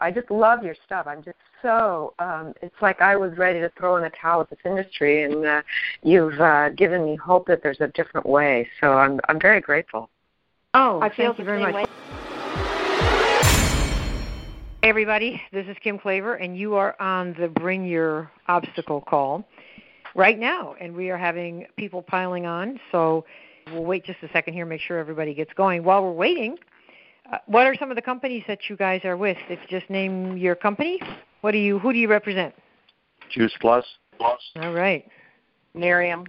I just love your stuff. I'm just so um, it's like I was ready to throw in the towel with this industry, and uh, you've uh, given me hope that there's a different way. So I'm I'm very grateful. Oh, I feel thank you very much. Way. Hey everybody, this is Kim Klaver, and you are on the Bring Your Obstacle call right now, and we are having people piling on. So we'll wait just a second here, make sure everybody gets going. While we're waiting, uh, what are some of the companies that you guys are with? If you just name your company, what do you who do you represent? Juice Plus. Plus. All right. Nerium.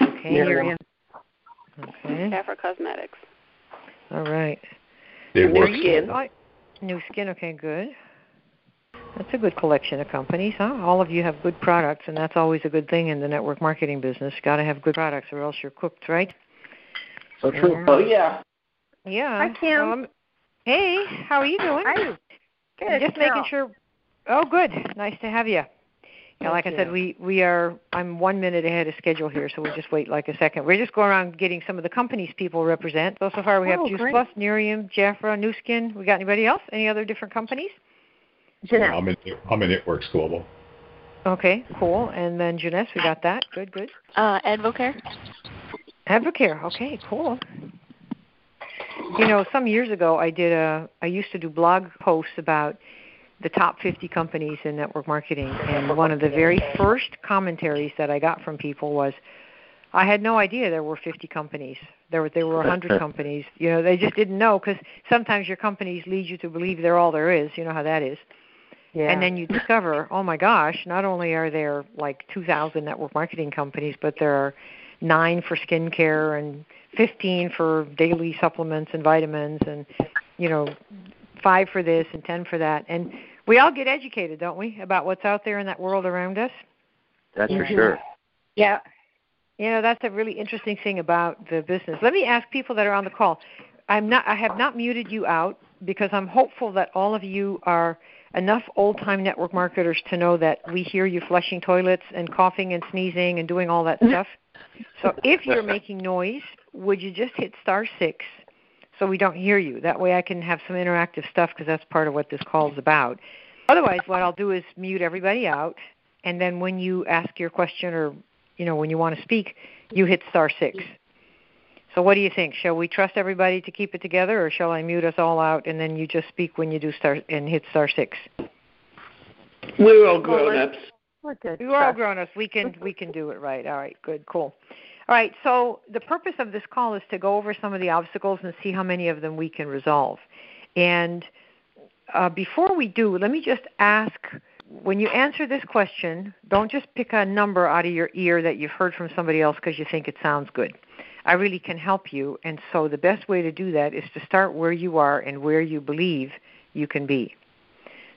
Okay, Nerium. Okay. Jafra Cosmetics. All right. It New works. Skin. Oh, Nu Skin. Okay, good. That's a good collection of companies, huh? All of you have good products, and that's always a good thing in the network marketing business. Got to have good products, or else you're cooked, right? So true. Yeah. Oh yeah. Yeah. Hi, Kim. Um, hey, how are you doing? Hi. Good. Just Carol. making sure. Oh, good. Nice to have you. Yeah, like Thank I said, we we are. I'm one minute ahead of schedule here, so we'll just wait like a second. We're just going around getting some of the companies people represent. So so far we have Oh, Juice great. Plus, Nerium, Jafra, Nu Skin. We got anybody else? Any other different companies? Jeanette. I'm in, I'm in It Works Global. Okay, cool. And then Jeunesse, we got that. Good, good. Uh, Advocare. Advocare. Okay, cool. You know, some years ago, I did a. I used to do blog posts about the top 50 companies in network marketing, and one of the very first commentaries that I got from people was, "I had no idea there were 50 companies. There were there were 100 companies. You know, they just didn't know because sometimes your companies lead you to believe they're all there is. You know how that is." Yeah. And then you discover, oh my gosh, not only are there like 2,000 network marketing companies, but there are nine for skincare and 15 for daily supplements and vitamins and, you know, five for this and 10 for that. And we all get educated, don't we, about what's out there in that world around us? That's for Mhm. sure. Yeah. You know, that's a really interesting thing about the business. Let me ask people that are on the call. I'm not I have not muted you out because I'm hopeful that all of you are enough old-time network marketers to know that we hear you flushing toilets and coughing and sneezing and doing all that stuff. So if you're making noise, would you just hit star 6 so we don't hear you? That way I can have some interactive stuff because that's part of what this call is about. Otherwise, what I'll do is mute everybody out and then when you ask your question or you know when you want to speak, you hit star 6. So what do you think? Shall we trust everybody to keep it together, or shall I mute us all out and then you just speak when you do star and hit star six? We're all grown ups. We're good. We're all grown ups. We can we can do it right. All right, good, cool. All right. So the purpose of this call is to go over some of the obstacles and see how many of them we can resolve. And uh, before we do, let me just ask. When you answer this question, don't just pick a number out of your ear that you've heard from somebody else because you think it sounds good. I really can help you. And so the best way to do that is to start where you are and where you believe you can be.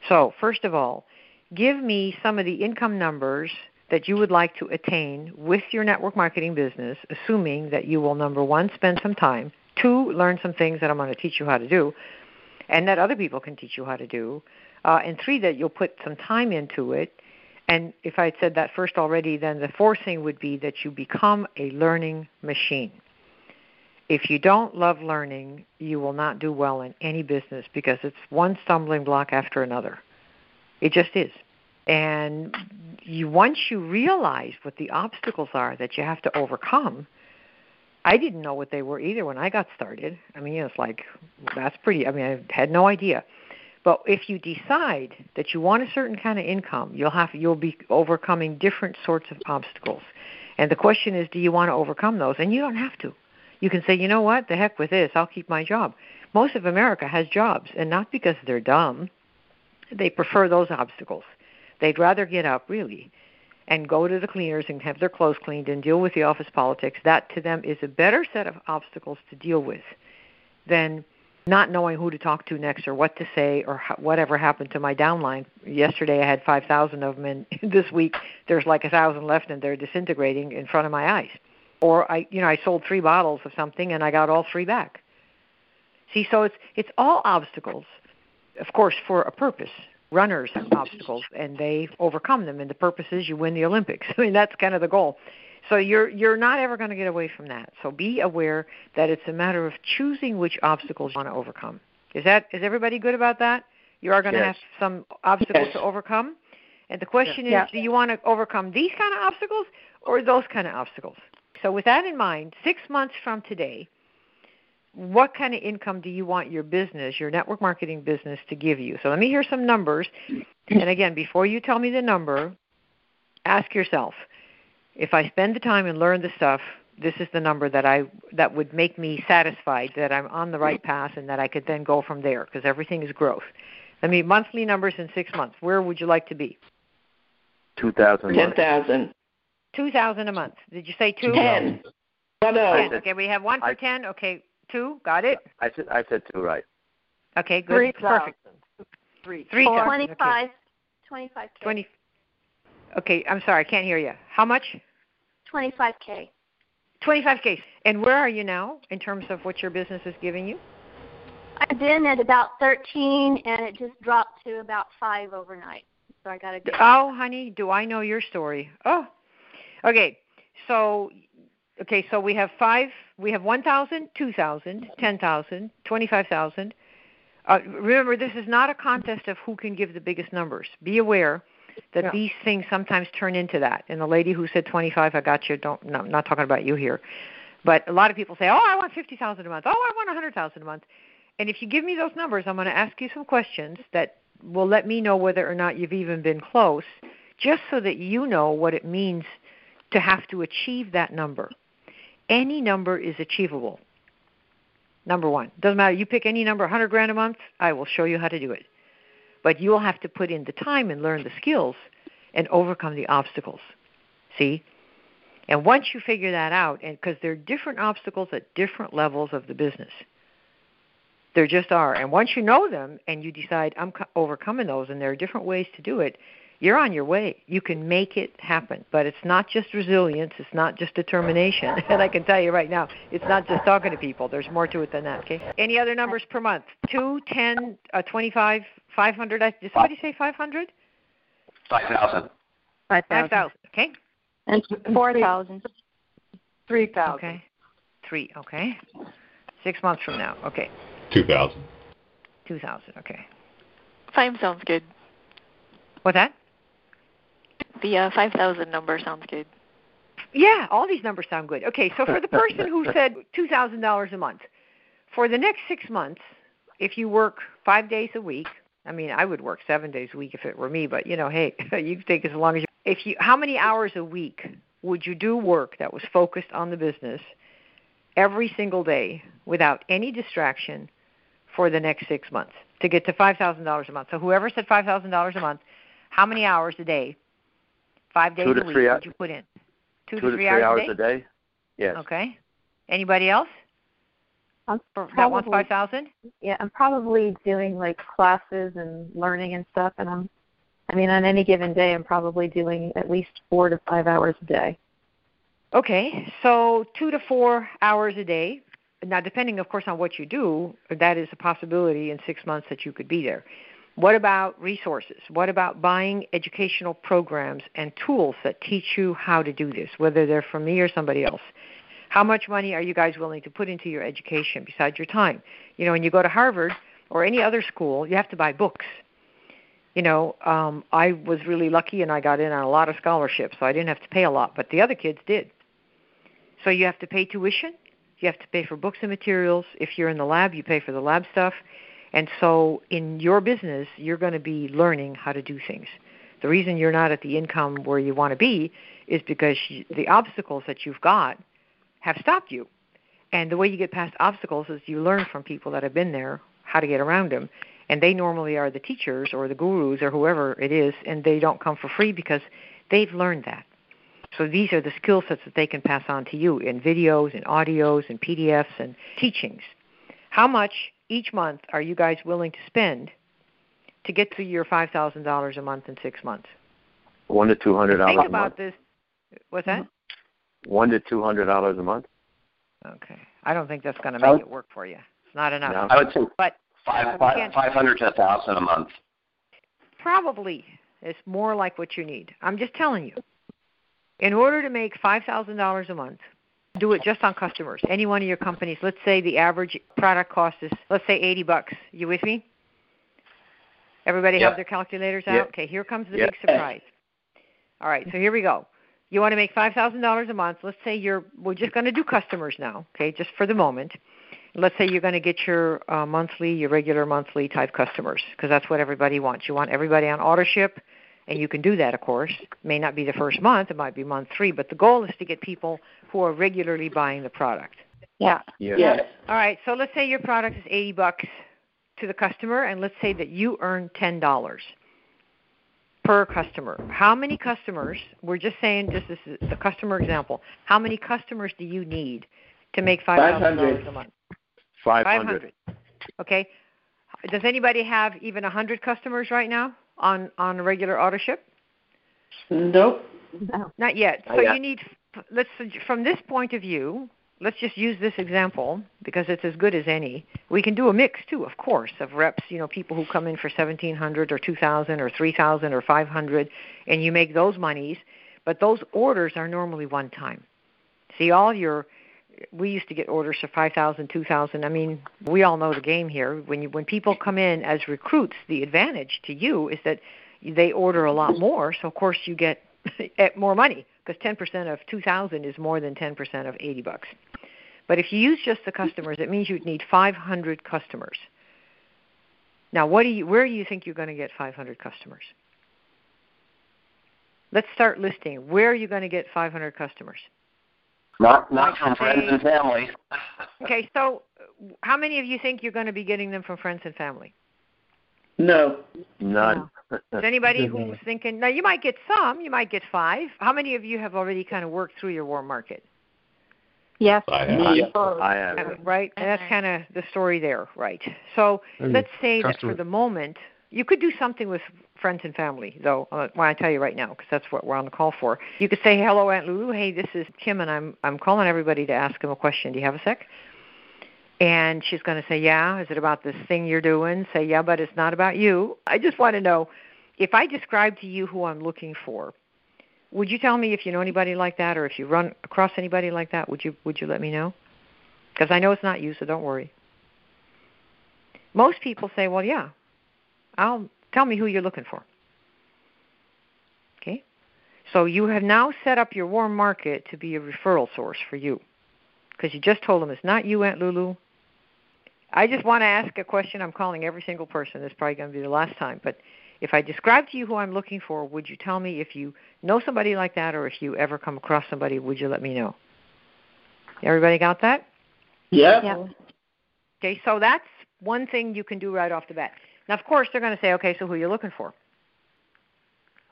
So, first of all, give me some of the income numbers that you would like to attain with your network marketing business, assuming that you will, number one, spend some time, two, learn some things that I'm going to teach you how to do, and that other people can teach you how to do, uh, and three, that you'll put some time into it. And if I had said that first already, then the fourth thing would be that you become a learning machine. If you don't love learning, you will not do well in any business because it's one stumbling block after another. It just is. And you once you realize what the obstacles are that you have to overcome, I didn't know what they were either when I got started. I mean, it's like that's pretty I mean, I had no idea. But if you decide that you want a certain kind of income, you'll have you'll be overcoming different sorts of obstacles. And the question is, do you want to overcome those? And you don't have to. You can say, you know what, the heck with this, I'll keep my job. Most of America has jobs, and not because they're dumb. They prefer those obstacles. They'd rather get up, really, and go to the cleaners and have their clothes cleaned and deal with the office politics. That to them is a better set of obstacles to deal with than not knowing who to talk to next or what to say or whatever happened to my downline. Yesterday I had 5,000 of them, and this week there's like a thousand left, and they're disintegrating in front of my eyes. Or I, you know, I sold three bottles of something and I got all three back. See, so it's it's all obstacles, of course, for a purpose. Runners have obstacles, and they overcome them, and the purpose is you win the Olympics. I mean, that's kind of the goal. So you're you're not ever going to get away from that. So be aware that it's a matter of choosing which obstacles you want to overcome. Is that is everybody good about that? You are going to have some obstacles Yes. to overcome. And the question is, Yeah. do you want to overcome these kind of obstacles or those kind of obstacles? So with that in mind, six months from today, what kind of income do you want your business, your network marketing business, to give you? So let me hear some numbers. And again, before you tell me the number, ask yourself, if I spend the time and learn the stuff, this is the number that I that would make me satisfied that I'm on the right path and that I could then go from there because everything is growth. I mean, monthly numbers in six months. Where would you like to be? Two thousand. Ten thousand. Two thousand a month. Did you say two? Ten. No, Ten. Okay, we have one for I- ten. Okay, two. Got it. I said I said two right. Okay, good. Three Perfect. Three. Three thousand. Okay. Twenty-five. Twenty-five K. Twenty. Okay, I'm sorry, I can't hear you. How much? Twenty-five K. 25K. And where are you now in terms of what your business is giving you? I've been at about thirteen, and it just dropped to about five overnight. So I got to go. Oh, honey, do I know your story? Oh, okay. So, okay, so we have five. We have one thousand, two thousand, ten thousand, twenty-five thousand. Uh, remember, this is not a contest of who can give the biggest numbers. Be aware that Yeah. these things sometimes turn into that. And the lady who said 25, I got you. Don't. No, I'm not talking about you here. But a lot of people say, "Oh, I want 50,000 a month. Oh, I want 100,000 a month." And if you give me those numbers, I'm going to ask you some questions that will let me know whether or not you've even been close, just so that you know what it means to have to achieve that number. Any number is achievable. Number one. Doesn't matter. You pick any number, 100 grand a month, I will show you how to do it. But you'll have to put in the time and learn the skills and overcome the obstacles. See? And once you figure that out, and because there are different obstacles at different levels of the business, there just are. And once you know them and you decide I'm co- overcoming those, and there are different ways to do it, you're on your way. You can make it happen. But it's not just resilience. It's not just determination. And I can tell you right now, it's not just talking to people. There's more to it than that. Okay. Any other numbers per month? Two, ten, uh, twenty-five, five hundred. Did somebody say five hundred? Five thousand. Five Five thousand. Okay. And four thousand. Three thousand. Okay. Three. Okay. Six months from now. Okay. 2000. Two thousand. Okay. Five sounds good. What's that? The uh, 5,000 number sounds good. Yeah, all these numbers sound good. Okay, so for the person who said two thousand dollars a month, for the next six months, if you work five days a week, I mean, I would work seven days a week if it were me, but you know, hey, you can take as long as you. If you, how many hours a week would you do work that was focused on the business every single day without any distraction for the next six months to get to five thousand dollars a month? So whoever said five thousand dollars a month, how many hours a day? Five days Two to a week three would you put in? Two, Two to three hours a day. Yes. Okay. Anybody else? I'm For, that wants five thousand? Yeah, I'm probably doing like classes and learning and stuff, and I'm, I mean, on any given day, I'm probably doing at least four to five hours a day. Okay, so two to four hours a day. Now, depending, of course, on what you do, that is a possibility in six months that you could be there. What about resources? What about buying educational programs and tools that teach you how to do this, whether they're from me or somebody else? How much money are you guys willing to put into your education besides your time? You know, when you go to Harvard or any other school, you have to buy books. You know, um, I was really lucky and I got in on a lot of scholarships, so I didn't have to pay a lot, but the other kids did. So you have to pay tuition, you have to pay for books and materials. If you're in the lab, you pay for the lab stuff. And so in your business, you're going to be learning how to do things. The reason you're not at the income where you want to be is because the obstacles that you've got have stopped you. And the way you get past obstacles is you learn from people that have been there how to get around them. And they normally are the teachers or the gurus or whoever it is, and they don't come for free because they've learned that. So these are the skill sets that they can pass on to you in videos and audios and PDFs and teachings. How much each month are you guys willing to spend to get to your five thousand dollars a month in six months? One to two hundred dollars Think a month. Think about this. What's that? Mm-hmm. One to two hundred dollars a month. Okay. I don't think that's going to make would- it work for you. It's not enough. No. I would say But five, we five, 500 to 1000 a month. Probably. It's more like what you need. I'm just telling you. In order to make $5,000 a month, do it just on customers. Any one of your companies, let's say the average product cost is let's say 80 bucks. You with me? Everybody Yep. have their calculators out? Yep. Okay, here comes the Yep. big surprise. All right, so here we go. You want to make $5,000 a month. Let's say you're, we're just going to do customers now, okay, just for the moment. Let's say you're going to get your uh, monthly, your regular monthly type customers, because that's what everybody wants. You want everybody on auto ship, and you can do that, of course. It may not be the first month, it might be month three, but the goal is to get people who are regularly buying the product. Yeah. Yeah. Yes. All right, so let's say your product is 80 bucks to the customer and let's say that you earn $10 per customer. How many customers, we're just saying just this is the customer example. How many customers do you need to make $5,000 a month? 500. Okay. Does anybody have even a 100 customers right now on on a regular auto ship? Nope. No. Not yet. Not So yet. you need let's from this point of view, let's just use this example because it's as good as any. We can do a mix too, of course, of reps, you know, people who come in for 1700 or 2000 or 3000 or 500 and you make those monies, but those orders are normally one time. See all your we used to get orders for 5000, 2000. I mean, we all know the game here. When you when people come in as recruits, the advantage to you is that they order a lot more, so of course you get at more money because 10% of 2000 is more than 10% of 80 bucks. But if you use just the customers, it means you'd need 500 customers. Now, what do you where do you think you're going to get 500 customers? Let's start listing. Where are you going to get 500 customers? Not not from Like friends and family. Okay, so how many of you think you're going to be getting them from friends and family? No. None. Is anybody who's thinking, now you might get some, you might get five. How many of you have already kind of worked through your warm market? Yes. I have. Me. I have. Right? And that's kind of the story there, right? So And let's say that for the moment, you could do something with friends and family, though. Uh, well, I tell you right now, because that's what we're on the call for. You could say, "Hello, Aunt Lulu. Hey, this is Kim, and I'm I'm calling everybody to ask him a question. Do you have a sec?" And she's going to say, "Yeah." Is it about this thing you're doing? Say, "Yeah, but it's not about you." I just want to know if I describe to you who I'm looking for. Would you tell me if you know anybody like that, or if you run across anybody like that? Would you Would you let me know? Because I know it's not you, so don't worry. Most people say, "Well, yeah, I'll tell me who you're looking for." Okay, so you have now set up your warm market to be a referral source for you, because you just told them it's not you, Aunt Lulu. I just want to ask a question. I'm calling every single person. This is probably going to be the last time, but if I describe to you who I'm looking for, would you tell me if you know somebody like that, or if you ever come across somebody, would you let me know? Everybody got that? Yep. Yep. Okay, so that's one thing you can do right off the bat. Now, of course, they're going to say, okay, so who are you looking for?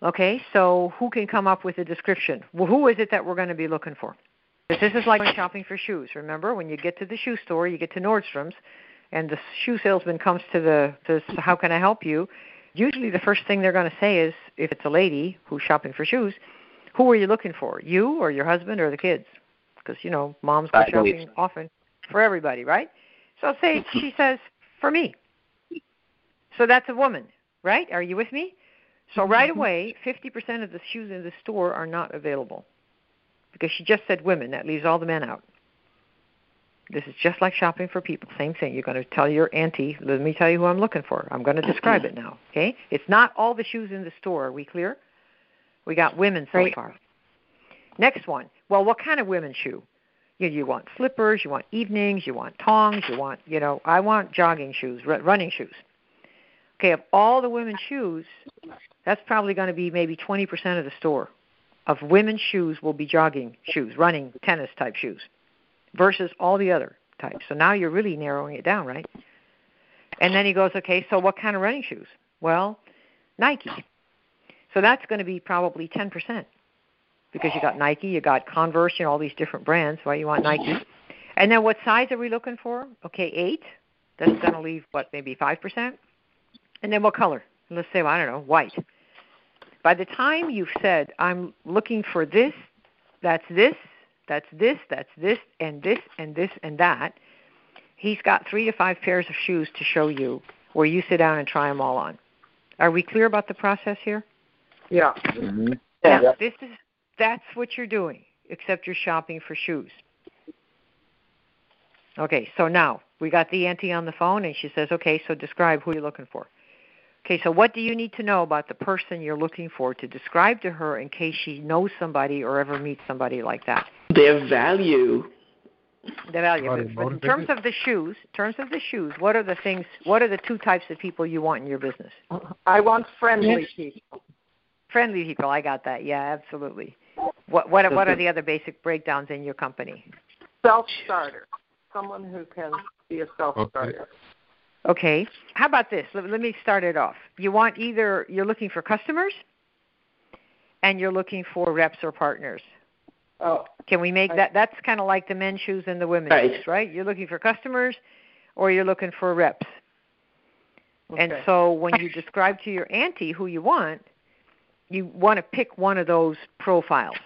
Okay, so who can come up with a description? Well, who is it that we're going to be looking for? This is like shopping for shoes. Remember, when you get to the shoe store, you get to Nordstrom's, and the shoe salesman comes to the, to, how can I help you? Usually, the first thing they're going to say is, if it's a lady who's shopping for shoes, who are you looking for? You or your husband or the kids? Because you know, moms go shopping often for everybody, right? So say she says, for me. So that's a woman, right? Are you with me? So right mm-hmm. away, 50% of the shoes in the store are not available because she just said women. That leaves all the men out. This is just like shopping for people. Same thing. You're going to tell your auntie, let me tell you who I'm looking for. I'm going to describe it now, okay? It's not all the shoes in the store. Are we clear? We got women so Right. far. Next one. Well, what kind of women's shoe? You, you want slippers, you want evenings, you want tongs, you want, you know, I want jogging shoes, r- running shoes. Okay, of all the women's shoes, that's probably going to be maybe 20% of the store of women's shoes will be jogging shoes, running tennis type shoes versus all the other types. So now you're really narrowing it down, right? And then he goes, okay, so what kind of running shoes? Well, Nike. So that's going to be probably 10% because you got Nike, you got Converse, you know, all these different brands, right? You want Nike. And then what size are we looking for? Okay, 8. That's going to leave, what, maybe 5%? And then what color? Let's say, well, I don't know, white. By the time you've said, I'm looking for this, that's this, that's this, that's this, and this, and this, and that, he's got three to five pairs of shoes to show you where you sit down and try them all on. Are we clear about the process here? Yeah. Mm-hmm. Yeah. This is that's what you're doing, except you're shopping for shoes. Okay, so now we got the auntie on the phone and she says, Okay, so describe who you're looking for. Okay, so what do you need to know about the person you're looking for to describe to her in case she knows somebody or ever meets somebody like that? Their value. The value. Are they But, but in terms of the shoes, in terms of the shoes, what are the things? What are the two types of people you want in your business? I want friendly Yes. people. Friendly people. I got that. Yeah, absolutely. What what what are the other basic breakdowns in your company? Self starter. Someone who can be a self starter. Okay. How about this? Let, let me start it off. You want either you're looking for customers and you're looking for reps or partners. Oh, Can we make that that's kind of like the men's shoes and the women's Right. shoes, right? You're looking for customers or you're looking for reps. Okay. And so when you describe to your auntie who you want, you want to pick one of those profiles.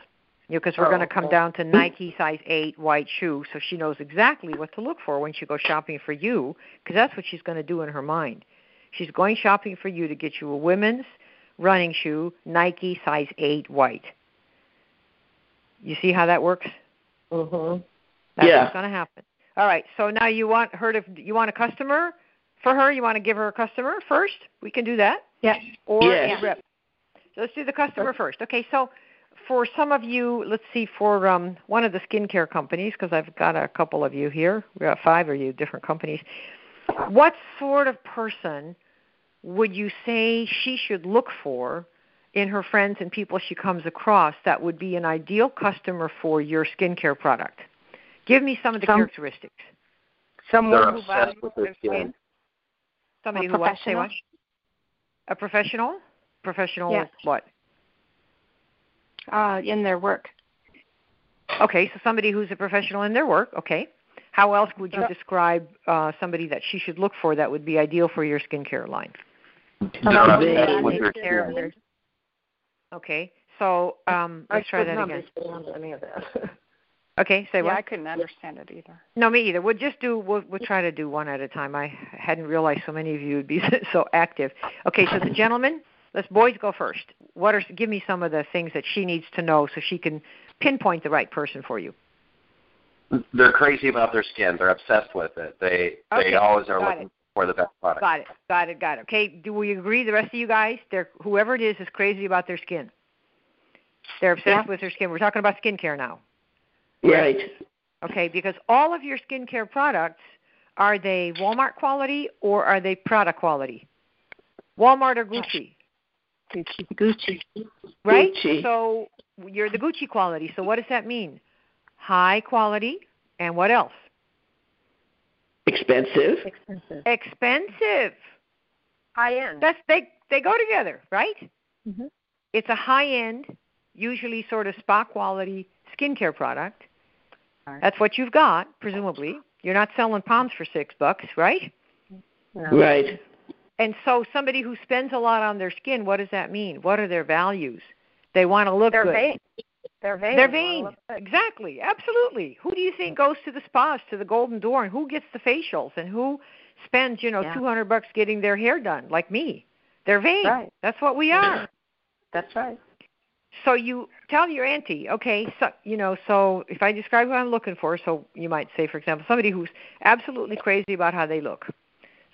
You know, because we're Oh, going to come okay. down to Nike size 8 white shoe so she knows exactly what to look for when she goes shopping for you because that's what she's going to do in her mind. She's going shopping for you to get you a women's running shoe, Nike size 8 white. You see how that works? Mhm. That's Yeah. what's going to happen. All right. So now you want her to you want a customer for her. You want to give her a customer first. We can do that. Yeah. Or Yes. a rep. So let's do the customer first. Okay. So for some of you, let's see for um, one of the skincare companies because I've got a couple of you here. We got five of you different companies. What sort of person would you say she should look for in her friends and people she comes across that would be an ideal customer for your skincare product? Give me some of the Some- characteristics. Someone They're who obsessed values with their their skin. skin. Somebody A who wants to say professional? what? A professional? Professional Yeah. what? Uh, in their work. Okay, so somebody who's a professional in their work. Okay. How else would you describe uh, somebody that she should look for that would be ideal for your skincare line? They're Someone obsessed who with their takes care of skin. their Okay. So um, I let's try that again. any of that. Okay. Say yeah, what? I couldn't understand it either. No, me either. We'll just do. We'll we'll try to do one at a time. I hadn't realized so many of you would be so active. Okay, so the gentlemen, let's boys go first. What are? Give me some of the things that she needs to know so she can pinpoint the right person for you. They're crazy about their skin. They're obsessed with it. They Okay, they always are got looking it. for the best product. Got it. Got it. Got it. Okay. Do we agree? The rest of you guys, they're whoever it is is crazy about their skin. They're obsessed Yeah. with their skin. We're talking about skincare now. Right. Okay, because all of your skincare products are they Walmart quality or are they Prada quality? Walmart or Gucci, Gucci. Gucci. right? Gucci. So you're the Gucci quality. So what does that mean? High quality and what else? Expensive. Expensive. Expensive. High end. That's they they go together, right? Mhm. It's a high end, usually sort of spa quality skincare product. Right. That's what you've got, presumably. You're not selling palms for six bucks, right? No. Right. And so somebody who spends a lot on their skin, what does that mean? What are their values? They want to look They're good. vain. They're vain. They're vain. Exactly. Absolutely. Who do you think goes to the spas, to the Golden Door, and who gets the facials, and who spends, you know, Yeah. two hundred bucks getting their hair done, like me? They're vain. Right. That's what we are. That's right. So you tell your auntie, okay, so you know, so if I describe who I'm looking for, so you might say, for example, somebody who's absolutely crazy about how they look.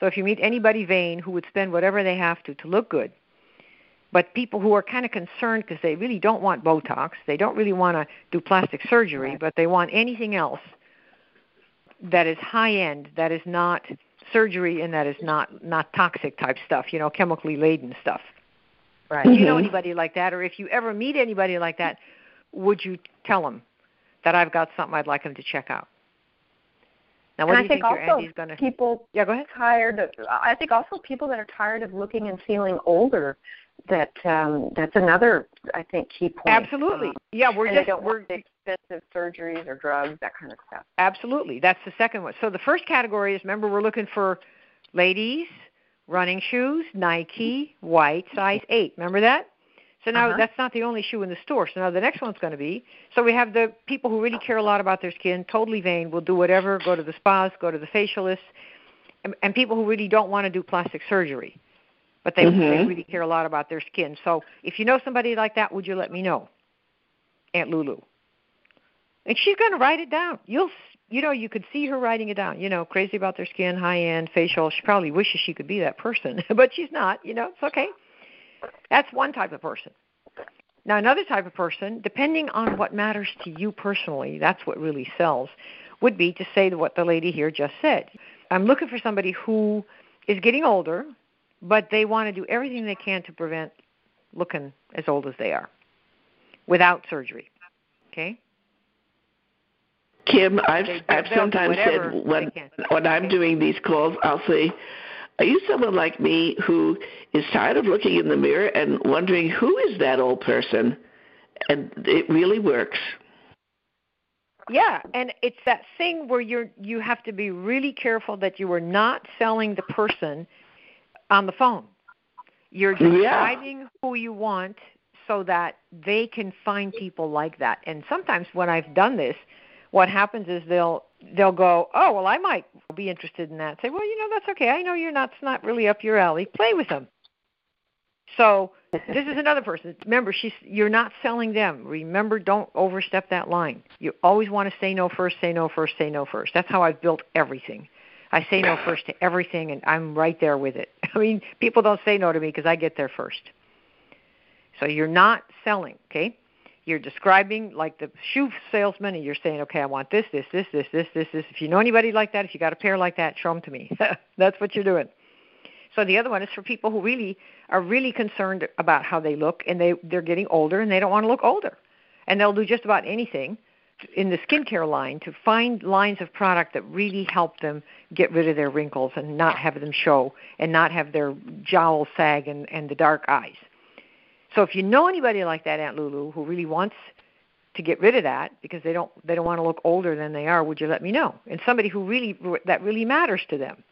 So if you meet anybody vain who would spend whatever they have to to look good, but people who are kind of concerned because they really don't want Botox, they don't really want to do plastic surgery, but they want anything else that is high end, that is not surgery, and that is not not toxic type stuff, you know, chemically laden stuff. Right. If you know Mhm. anybody like that, or if you ever meet anybody like that, would you tell them that I've got something I'd like them to check out? Now, what and do I think think also to? people Yeah, go ahead. tired of I think also people that are tired of looking and feeling older that um that's another I think key point. Absolutely. Um, Yeah, we're just we're expensive surgeries or drugs, that kind of stuff. absolutely. That's the second one. So the first category is remember we're looking for ladies running shoes, Nike, white, size 8. Remember that? So now Uh-huh. that's not the only shoe in the store. So now the next one's going to be so we have the people who really care a lot about their skin, totally vain, will do whatever, go to the spas, go to the facialists, and, and people who really don't want to do plastic surgery, but they, they Mhm. really care a lot about their skin. So if you know somebody like that, would you let me know, Aunt Lulu? And she's going to write it down. You'll you know, you could see her writing it down. You know, crazy about their skin, high end, facial. She probably wishes she could be that person, but she's not. You know, it's okay. That's one type of person. Now, another type of person, depending on what matters to you personally, that's what really sells, would be to say what the lady here just said. I'm looking for somebody who is getting older, but they want to do everything they can to prevent looking as old as they are without surgery. Okay? Kim, I've I've sometimes said when when I'm doing these calls, I'll say, "Are you someone like me who is tired of looking in the mirror and wondering who is that old person?" And it really works. Yeah, and it's that thing where you're you have to be really careful that you are not selling the person on the phone. You're Yeah. describing who you want so that they can find people like that. And sometimes when I've done this, what happens is they'll they'll go, "Oh, well, I might be interested in that." Say, "Well, you know, that's okay. I know you're not it's not really up your alley. Play with them." So this is another person. Remember, she's you're not selling them. Remember, don't overstep that line. You always want to say no first, say no first, say no first. That's how I've built everything. I say no first to everything, and I'm right there with it. I mean, people don't say no to me because I get there first. So you're not selling, okay? You're describing like the shoe salesman, and you're saying, okay, I want this, this, this, this, this, this, this. If you know anybody like that, if you got a pair like that, show them to me. That's what you're doing. So the other one is for people who really are really concerned about how they look, and they they're getting older, and they don't want to look older, and they'll do just about anything in the skincare line to find lines of product that really help them get rid of their wrinkles and not have them show, and not have their jowls sag and and the dark eyes. So if you know anybody like that, Aunt Lulu, who really wants to get rid of that because they don't they don't want to look older than they are, would you let me know? And somebody who really that really matters to them.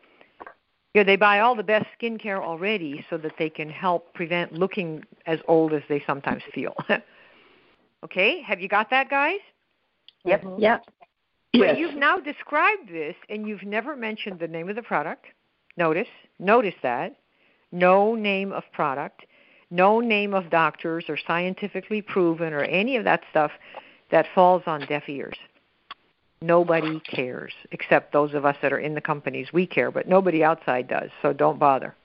You know, they buy all the best skincare already so that they can help prevent looking as old as they sometimes feel. okay, have you got that, guys? Yep. Mm-hmm. Yep. But Yes. you've now described this and you've never mentioned the name of the product. Notice, notice that. No name of product, no name of doctors or scientifically proven or any of that stuff that falls on deaf ears. Nobody cares except those of us that are in the companies. We care, but nobody outside does, so don't bother.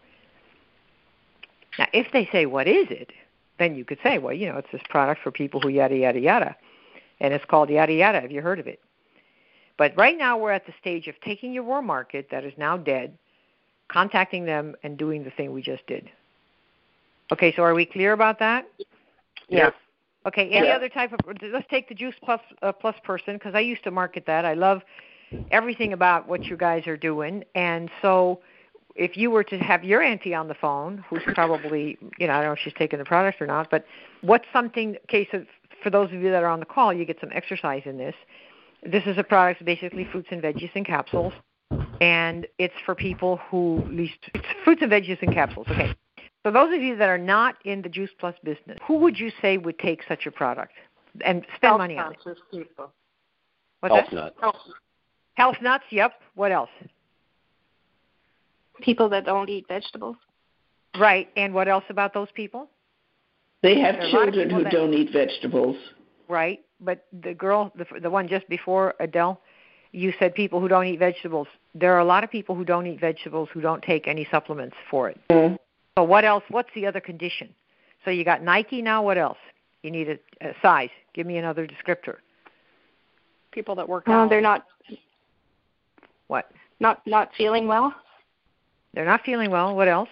Now, if they say, What is it? then you could say, Well, you know, it's this product for people who yada, yada, yada. And it's called yada, yada. Have you heard of it? But right now we're at the stage of taking your warm market that is now dead, contacting them, and doing the thing we just did. Okay, so are we clear about that? Yes. Okay, any Yeah. other type of let's take the Juice Plus uh, Plus person because I used to market that. I love everything about what you guys are doing, and so if you were to have your auntie on the phone, who's probably you know I don't know if she's taking the product or not, but what's something? Okay, so for those of you that are on the call, you get some exercise in this. This is a product basically fruits and veggies in capsules, and it's for people who least it's fruits and veggies in capsules. Okay. So those of you that are not in the Juice Plus business, who would you say would take such a product and spend money on it? Health-conscious people. What's Health that? nut. Health. Health nuts. Yep. What else? People that don't eat vegetables. Right. And what else about those people? They have There are a lot of children who that- don't eat vegetables. Right. But the girl, the the one just before Adele, you said people who don't eat vegetables. There are a lot of people who don't eat vegetables who don't take any supplements for it. Mm. So what else? What's the other condition? So you got Nike now. What else? You need a, a size. Give me another descriptor. People that work Oh, out. they're not What? not not feeling well. They're not feeling well. What else?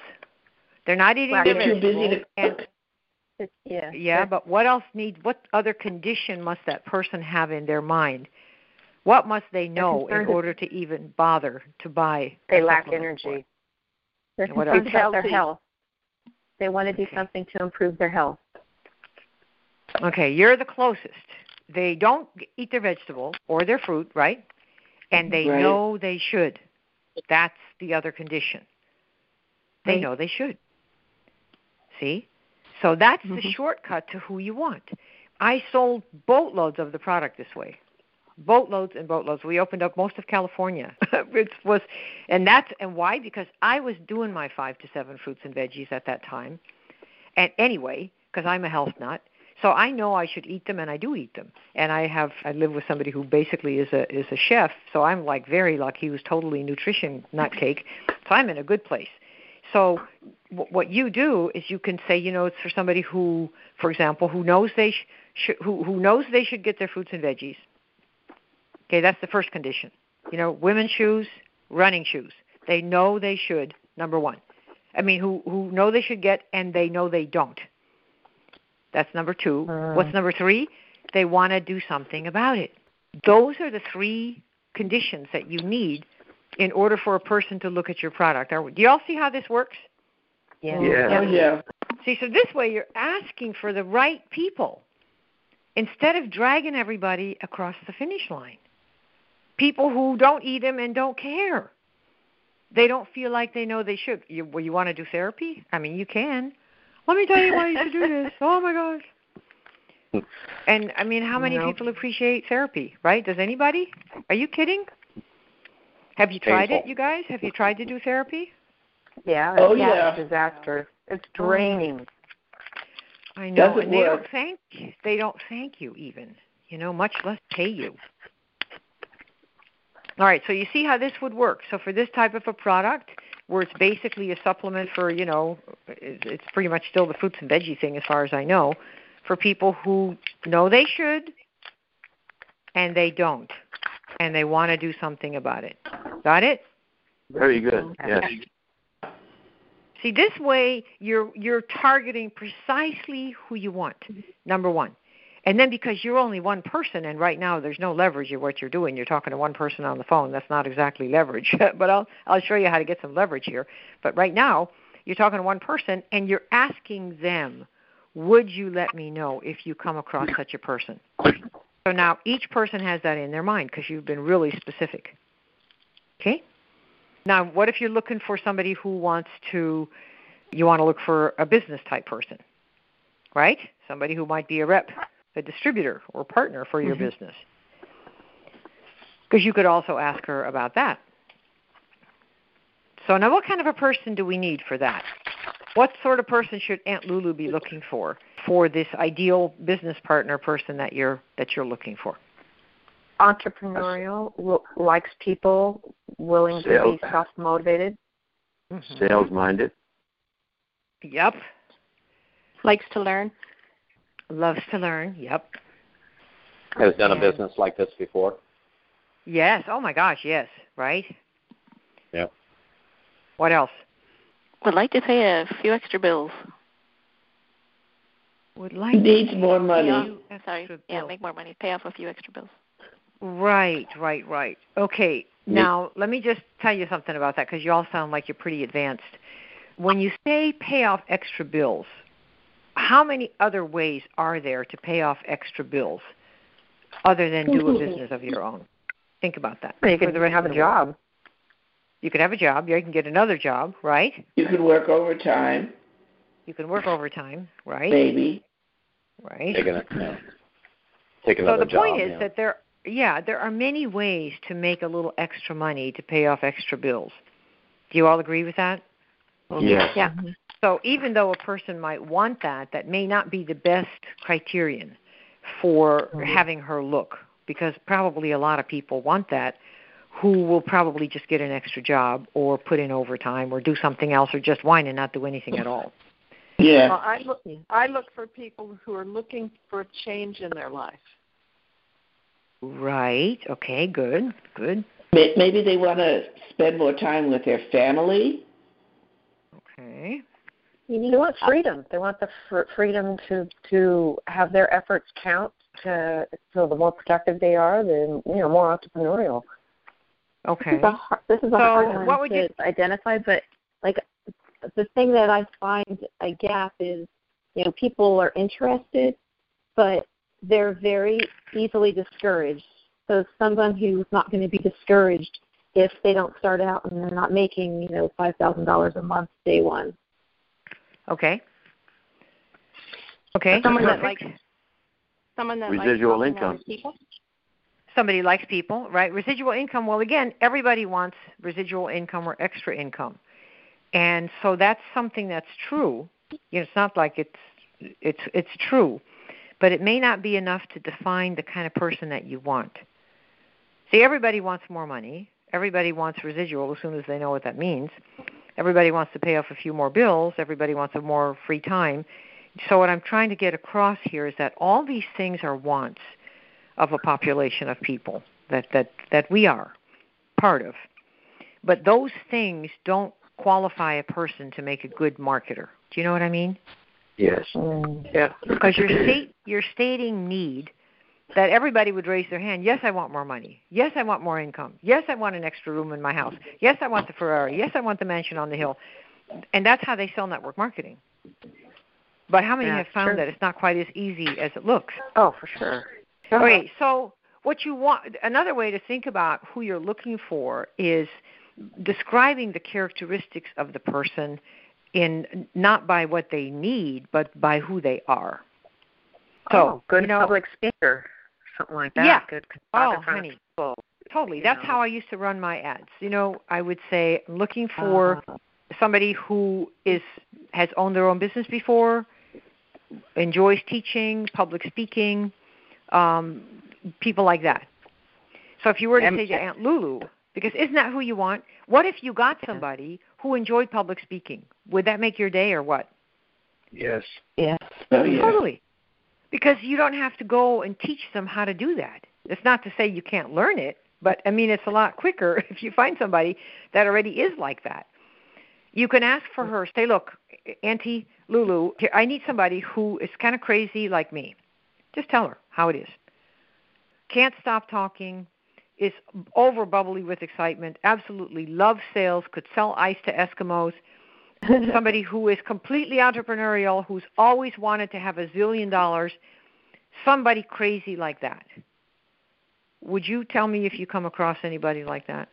They're not eating They're too busy to cook. It's, yeah. Yeah, but what else needs? What other condition must that person have in their mind? What must they know in order to even bother to buy? They lack supplement for it? energy. They're What concerned else? about their health. They want to do something to improve their health. Okay, you're the closest. They don't eat their vegetables or their fruit, right? And they Right. know they should. That's the other condition. They Right. know they should. See? So that's the Mhm. shortcut to who you want. I sold boatloads of the product this way. Boatloads and boatloads. We opened up most of California. it was and that's and why? Because I was doing my 5 to 7 fruits and veggies at that time. And anyway, because I'm a health nut. So I know I should eat them, and I do eat them. And I have I live with somebody who basically is a is a chef, so I'm like very lucky. Who's totally nutrition nutcake, so I'm in a good place. So w- what you do is you can say, you know, it's for somebody who, for example, who knows they sh- sh- who who knows they should get their fruits and veggies. Okay, that's the first condition. You know, women's shoes, running shoes. They know they should. Number one. I mean, who who know they should get and they know they don't. That's number two. Uh. What's number three? They want to do something about it. Those are the three conditions that you need in order for a person to look at your product. Are, do you all see how this works? Yeah. Oh yeah. See, so this way you're asking for the right people instead of dragging everybody across the finish line. People who don't eat them and don't care. They don't feel like they know they should. You, well, you want to do therapy? I mean, you can. Let me tell you why you should do this. Oh my gosh. And I mean, how many No. people appreciate therapy, right? Does anybody? Are you kidding? Have you tried it, you guys? Have you tried to do therapy? Yeah. Oh, it's yeah. a disaster. It's oh. draining. I know, Doesn't and they work. don't thank they don't thank you even, you know, much less pay you. All right, so you see how this would work. So for this type of a product, where it's basically a supplement for, you know, it's pretty much still the fruits and veggie thing as far as I know, for people who know they should and they don't, and they want to do something about it. Got it? Very good. Yes. See, this way you're you're targeting precisely who you want. Number one, and then because you're only one person, and right now there's no leverage in what you're doing. You're talking to one person on the phone. That's not exactly leverage, but I'll I'll show you how to get some leverage here. But right now you're talking to one person, and you're asking them, "Would you let me know if you come across such a person?" So now each person has that in their mind because you've been really specific. Okay. Now, what if you're looking for somebody who wants to, you want to look for a business type person, right? Somebody who might be a rep, a distributor, or partner for your business. Because you could also ask her about that. So, now what kind of a person do we need for that? What sort of person should Aunt Lulu be looking for for this ideal business partner person that you're that you're looking for? Entrepreneurial, w- likes people, willing to be self motivated. Mm-hmm. Sales minded. Yep. Likes to learn. Loves to learn. Yep. Has done a business like this before. Yes. Oh my gosh, yes. Right? Yep. What else? Would like to pay a few extra bills. Would like Needs more money. Yeah, sorry. Extra Yeah, make more money. Pay off a few extra bills. Right, right, right. Okay. Now, let me just tell you something about that because you all sound like you're pretty advanced. When you say pay off extra bills, how many other ways are there to pay off extra bills other than do a mm-hmm. business of your own? Think about that. You For could have a the world. job. You could have a job. You can get another job, right? You could work overtime, You can work overtime, right? maybe. Right. Taking it. Yeah. Take So another the point is yeah. that there, yeah, there are many ways to make a little extra money to pay off extra bills. Do you all agree with that? Yes. Yeah. So even though a person might want that, that may not be the best criterion for having her look, because probably a lot of people want that who will probably just get an extra job or put in overtime or do something else or just whine and not do anything at all. Yeah. Well, I look, I look for people who are looking for a change in their life. Right. Okay, good. Good. Maybe they want to spend more time with their family. Okay. They want freedom. They want the fr- freedom to to have their efforts count. To so the more productive they are, the you know more entrepreneurial. Okay. This is a hard, this is a So, hard one what would to you- identify, but like the thing that I find a gap is, you know, people are interested, but they're very easily discouraged. So someone who's not going to be discouraged if they don't start out and they're not making, you know, five thousand dollars a month day one. Okay. Okay. Someone that perfect. likes someone that Residual likes income. people. somebody likes people, right? Residual income. Well, again, everybody wants residual income or extra income, and so that's something that's true. You know, it's not like it's it's it's true, but it may not be enough to define the kind of person that you want. See, everybody wants more money. Everybody wants residual as soon as they know what that means. Everybody wants to pay off a few more bills. Everybody wants a more free time. So what I'm trying to get across here is that all these things are wants of a population of people that that that we are part of. But those things don't qualify a person to make a good marketer. Do you know what I mean? Yes. Mm. Yeah. Because you're state you're stating need that everybody would raise their hand. Yes, I want more money. Yes, I want more income. Yes, I want an extra room in my house. Yes, I want the Ferrari. Yes, I want the mansion on the hill. And that's how they sell network marketing. But how many Yeah, have found sure. that it's not quite as easy as it looks? Oh, for sure. Okay, so what you want another way to think about who you're looking for is describing the characteristics of the person in not by what they need, but by who they are. So, oh, good you know, public speaker, something like that. Yeah. Good Oh, talk in front of honey. people. Totally. That's know. how I used to run my ads. You know, I would say I'm looking for Uh, somebody who is has owned their own business before, enjoys teaching, public speaking, um, people like that. So if you were to And- say to Aunt Lulu, because isn't that who you want? What if you got somebody who enjoyed public speaking? Would that make your day or what? Yes. Yes. Oh, yeah. Totally. Because you don't have to go and teach them how to do that. It's not to say you can't learn it, but I mean it's a lot quicker if you find somebody that already is like that. You can ask for her, say, look, Auntie Lulu, I need somebody who is kind of crazy like me. Just tell her how it is. Can't stop talking, is over bubbly with excitement, absolutely loves sales, could sell ice to Eskimos, somebody who is completely entrepreneurial, who's always wanted to have a zillion dollars, somebody crazy like that. Would you tell me if you come across anybody like that?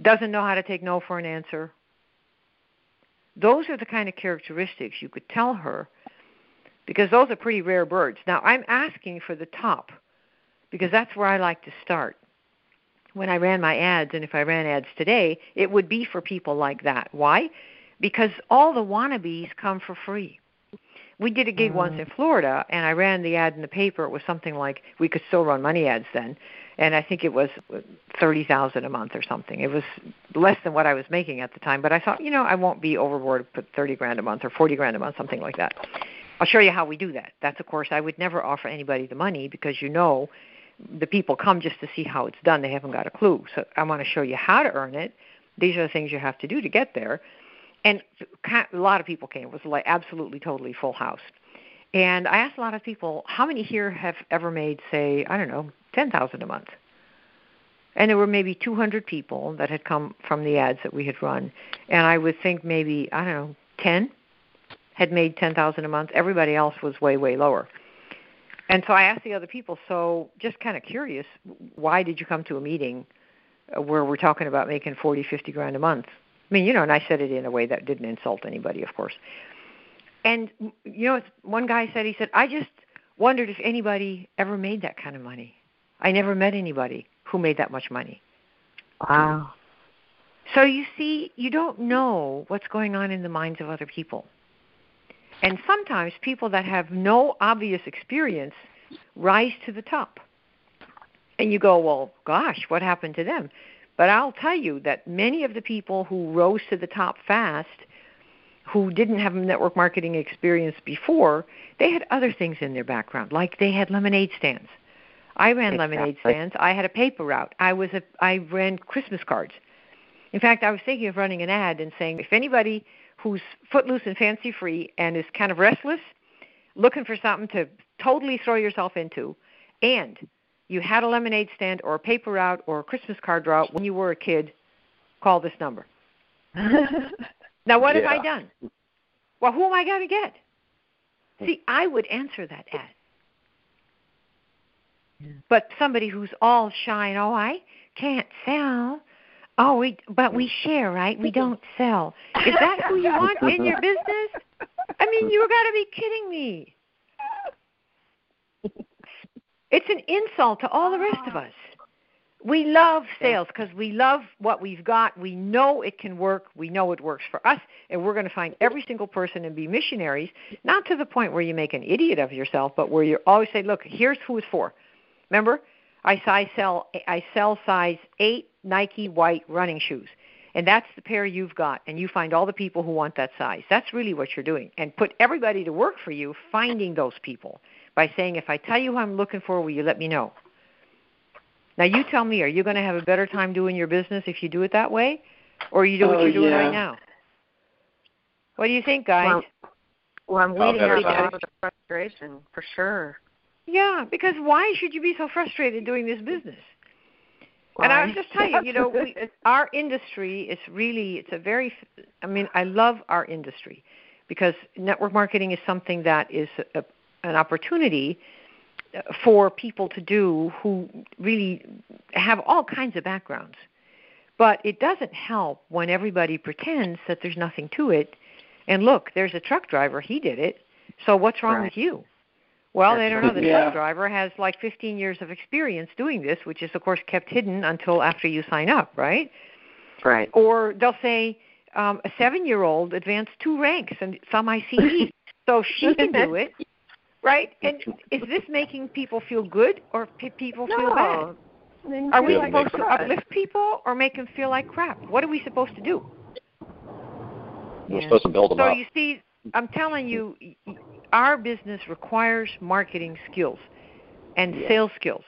Doesn't know how to take no for an answer. Those are the kind of characteristics you could tell her because those are pretty rare birds. Now, I'm asking for the top because that's where I like to start when I ran my ads, and if I ran ads today, it would be for people like that. Why? Because all the wannabes come for free. We did a gig once mm. in Florida, and I ran the ad in the paper. It was something like we could still run money ads then, and I think it was thirty thousand a month or something. It was less than what I was making at the time, but I thought, you know, I won't be overboard. Put thirty grand a month or forty grand a month, something like that. I'll show you how we do that. That's of course I would never offer anybody the money because you know the people come just to see how it's done. They haven't got a clue. So I want to show you how to earn it. These are the things you have to do to get there. And a lot of people came. It was like absolutely, totally full house. And I asked a lot of people, how many here have ever made, say, I don't know, ten thousand a month? And there were maybe 200 people that had come from the ads that we had run, and I would think maybe I don't know, 10 had made 10,000 a month. Everybody else was way, way lower. And so I asked the other people, so just kind of curious, why did you come to a meeting uh, where we're talking about making 40, 50 grand a month? I mean, you know, and I said it in a way that didn't insult anybody, of course. And you know, one guy said, he said, I just wondered if anybody ever made that kind of money. I never met anybody who made that much money. Wow. So you see, you don't know what's going on in the minds of other people. And sometimes people that have no obvious experience rise to the top. And you go, well, gosh, what happened to them? But I'll tell you that many of the people who rose to the top fast, who didn't have network marketing experience before, they had other things in their background, like they had lemonade stands. I ran lemonade stands. I had a paper route. I was a I ran Christmas cards. In fact, I was thinking of running an ad and saying if anybody who's footloose and fancy free and is kind of restless, looking for something to totally throw yourself into, and you had a lemonade stand or a paper route or a Christmas card route when you were a kid, call this number. Now, what have I done? Well, who am I going to get? See, I would answer that ad. But somebody who's all shy and oh, I can't sell. Oh, we but we share, right? We don't sell. Is that who you want in your business? I mean, you got to be kidding me. It's an insult to all the rest of us. we love sales because we love what we've got. We know it can work. We know it works for us, and we're going to find every single person and be missionaries. Not to the point where you make an idiot of yourself, but where you always say, "Look, here's who it's for." Remember, I, I sell I sell size eight Nike white running shoes, and that's the pair you've got. And you find all the people who want that size. That's really what you're doing, and put everybody to work for you, finding those people by saying, "If I tell you who I'm looking for, will you let me know?" Now you tell me, are you going to have a better time doing your business if you do it that way, or you do what Oh, you're doing yeah. right now? What do you think, guys? Well, well, I'm weeding better out a of the frustration for sure. yeah, because why should you be so frustrated doing this business? And I'll just tell you, you know, we, our industry is really, it's a very, I mean, I love our industry because network marketing is something that is a, an opportunity uh, for people to do who really have all kinds of backgrounds. But it doesn't help when everybody pretends that there's nothing to it. And look, there's a truck driver, he did it. So what's wrong Right. with you? Well, they don't know the Yeah. truck driver has like 15 years of experience doing this, which is of course kept hidden until after you sign up, right? Right. Or they'll say um, a seven-year-old advanced two ranks and some ICE, so she can do it, right? And is this making people feel good or p- people feel bad? No. Are we Feel supposed to uplift people or make them feel like crap? What are we supposed to do? We're Yeah. supposed to build them So up. you see, I'm telling you, our business requires marketing skills and sales skills,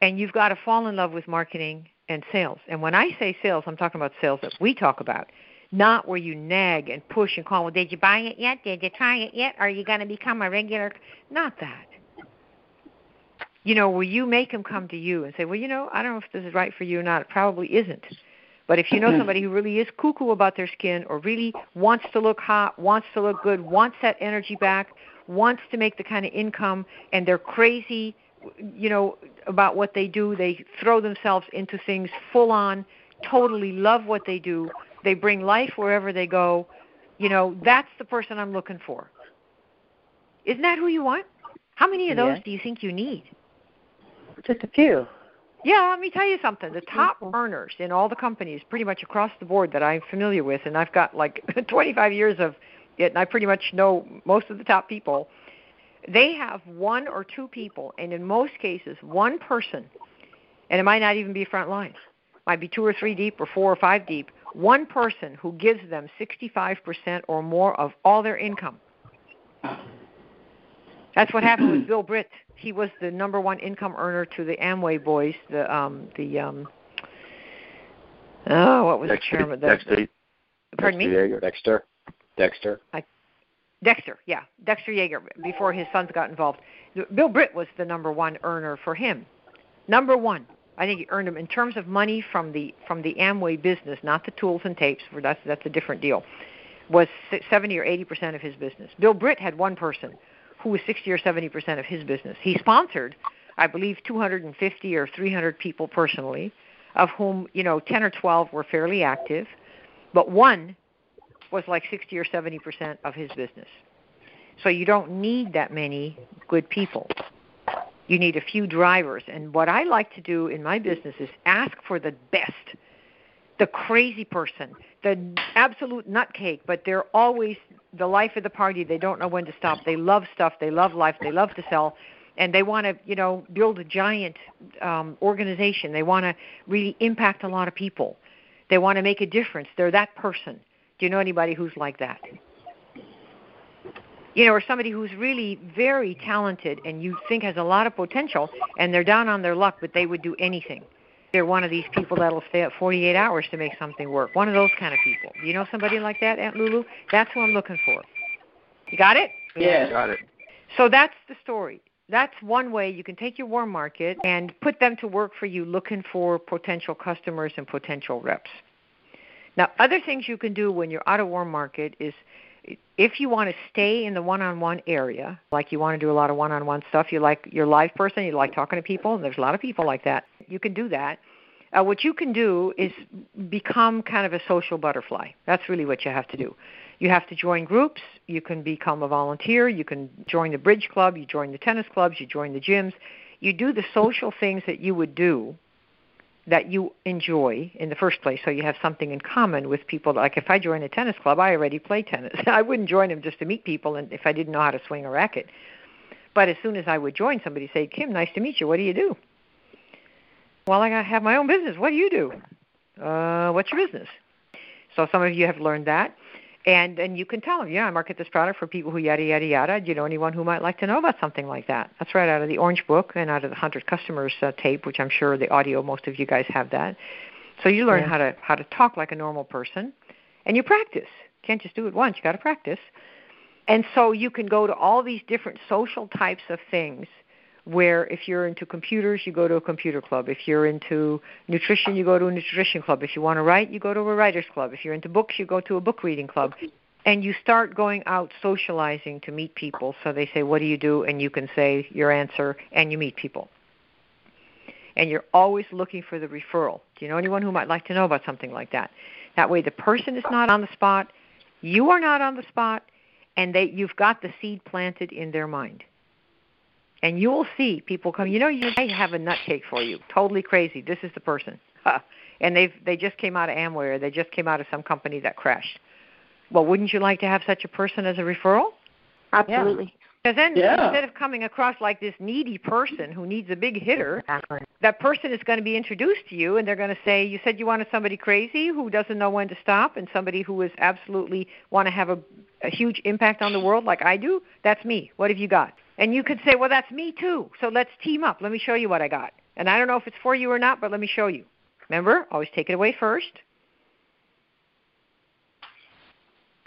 and you've got to fall in love with marketing and sales. And when I say sales, I'm talking about sales that we talk about, not where you nag and push and call. Well, did you buy it yet? Did you try it yet? Are you going to become a regular? Not that. You know, where you make them come to you and say, well, you know, I don't know if this is right for you or not. It probably isn't. But if you know mm-hmm. somebody who really is cuckoo about their skin or really wants to look hot, wants to look good, wants that energy back, wants to make the kind of income, and they're crazy, you know, about what they do, they throw themselves into things full on, totally love what they do, they bring life wherever they go, you know, that's the person I'm looking for. Isn't that who you want? How many of those do you think you need? Just a few. Yeah, let me tell you something. The top earners in all the companies, pretty much across the board that I'm familiar with, and I've got like 25 years of it, and I pretty much know most of the top people. They have one or two people, and in most cases, one person, and it might not even be front line, might be two or three deep or four or five deep. One person who gives them 65% or more of all their income. That's what happened with Bill Britt. He was the number one income earner to the Amway boys. The um the um oh what was Dexter, the chairman? The, Dexter, pardon me. Dexter, Yager, Dexter, Dexter. Dexter, yeah, Dexter Yager. Before his sons got involved, Bill Britt was the number one earner for him. Number one. I think he earned them in terms of money from the from the Amway business, not the tools and tapes. For that's that's a different deal. Was seventy or eighty percent of his business. Bill Britt had one person who was sixty or seventy percent of his business. He sponsored, I believe, two hundred and fifty or three hundred people personally, of whom you know ten or twelve were fairly active, but one was like sixty or seventy percent of his business. So you don't need that many good people. You need a few drivers. And what I like to do in my business is ask for the best, the crazy person, the absolute nutcake, but they're always the life of the party. They don't know when to stop. They love stuff. They love life. They love to sell. And they want to, you know, build a giant um, organization. They want to really impact a lot of people. They want to make a difference. They're that person. Do you know anybody who's like that? you know, or somebody who's really very talented and you think has a lot of potential and they're down on their luck, but they would do anything. They're one of these people that'll stay up 48 hours to make something work. One of those kind of people. You know somebody like that, Aunt Lulu? That's who I'm looking for. You got it? Yeah. Got it. So that's the story. That's one way you can take your warm market and put them to work for you looking for potential customers and potential reps. Now, other things you can do when you're out of warm market is if you want to stay in the one-on-one area, like you want to do a lot of one-on-one stuff, you like you're a live person, you like talking to people, and there's a lot of people like that. You can do that. Uh, what you can do is become kind of a social butterfly. That's really what you have to do. You have to join groups. You can become a volunteer. You can join the bridge club. You join the tennis clubs. You join the gyms. You do the social things that you would do that you enjoy in the first place so you have something in common with people. Like if i join a tennis club i already play tennis. I wouldn't join them just to meet people and if i didn't know how to swing a racket. But as soon as i would join somebody say kim nice to meet you. What do you do? Well i have my own business. What do you do? Uh what's your business? So some of you have learned that and and you can tell them, yeah, I market this product for people who yada yada yada. Do you know anyone who might like to know about something like that? That's right out of the Orange Book and out of the Hundred Customers uh, tape, which I'm sure the audio most of you guys have that. So you learn yeah. how to how to talk like a normal person, and you practice. You Can't just do it once. You got to practice. And so you can go to all these different social types of things where if you're into computers, you go to a computer club. If you're into nutrition, you go to a nutrition club. If you want to write, you go to a writer's club. If you're into books, you go to a book reading club. And you start going out socializing to meet people. So they say, What do you do? And you can say your answer, and you meet people. And you're always looking for the referral. Do you know anyone who might like to know about something like that? That way, the person is not on the spot, you are not on the spot, and they, you've got the seed planted in their mind and you will see people come. You know, you I have a nutcake for you. Totally crazy. This is the person, and they've they just came out of Amway or they just came out of some company that crashed. Well, wouldn't you like to have such a person as a referral? Absolutely. Because then yeah. instead of coming across like this needy person who needs a big hitter, exactly. that person is going to be introduced to you and they're going to say, You said you wanted somebody crazy who doesn't know when to stop and somebody who is absolutely want to have a, a huge impact on the world like I do? That's me. What have you got? And you could say, Well, that's me too. So let's team up. Let me show you what I got. And I don't know if it's for you or not, but let me show you. Remember, always take it away first.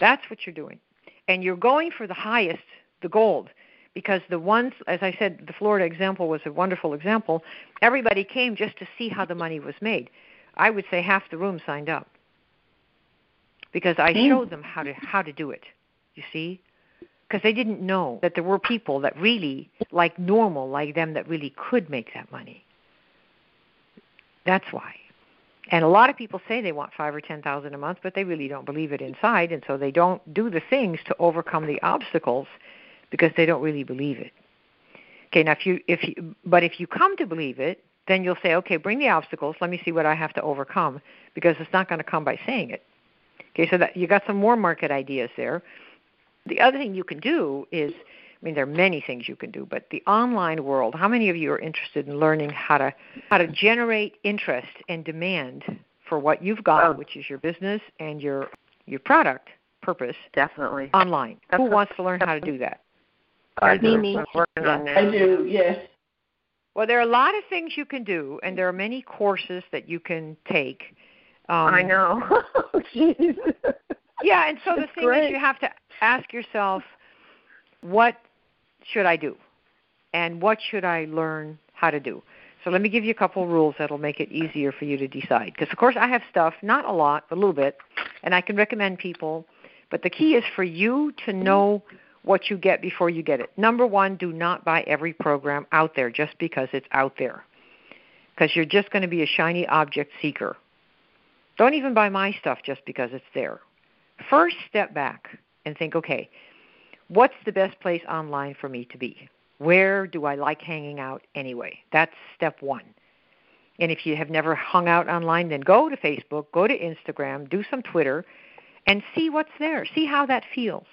That's what you're doing. And you're going for the highest, the gold. Because the ones, as I said, the Florida example was a wonderful example. Everybody came just to see how the money was made. I would say half the room signed up because I showed them how to how to do it. You see, because they didn't know that there were people that really, like normal, like them, that really could make that money. That's why. And a lot of people say they want five or ten thousand a month, but they really don't believe it inside, and so they don't do the things to overcome the obstacles because they don't really believe it. Okay, now if you if you but if you come to believe it, then you'll say, okay, bring the obstacles. Let me see what I have to overcome because it's not going to come by saying it. Okay, so that you got some more market ideas there. The other thing you can do is, I mean, there are many things you can do, but the online world. How many of you are interested in learning how to how to generate interest and demand for what you've got, Oh. which is your business and your your product purpose Definitely. online? That's Who a- wants to learn how to do that? I do. me. I'm on that. I do, yes. Well, there are a lot of things you can do, and there are many courses that you can take. Um, I know. Yeah, and so the thing great. is, you have to ask yourself, what should I do, and what should I learn how to do. So let me give you a couple of rules that'll make it easier for you to decide. Because of course I have stuff, not a lot, but a little bit, and I can recommend people. But the key is for you to know what you get before you get it. Number one, do not buy every program out there just because it's out there. Because you're just going to be a shiny object seeker. Don't even buy my stuff just because it's there. First, step back and think okay, what's the best place online for me to be? Where do I like hanging out anyway? That's step one. And if you have never hung out online, then go to Facebook, go to Instagram, do some Twitter, and see what's there. See how that feels.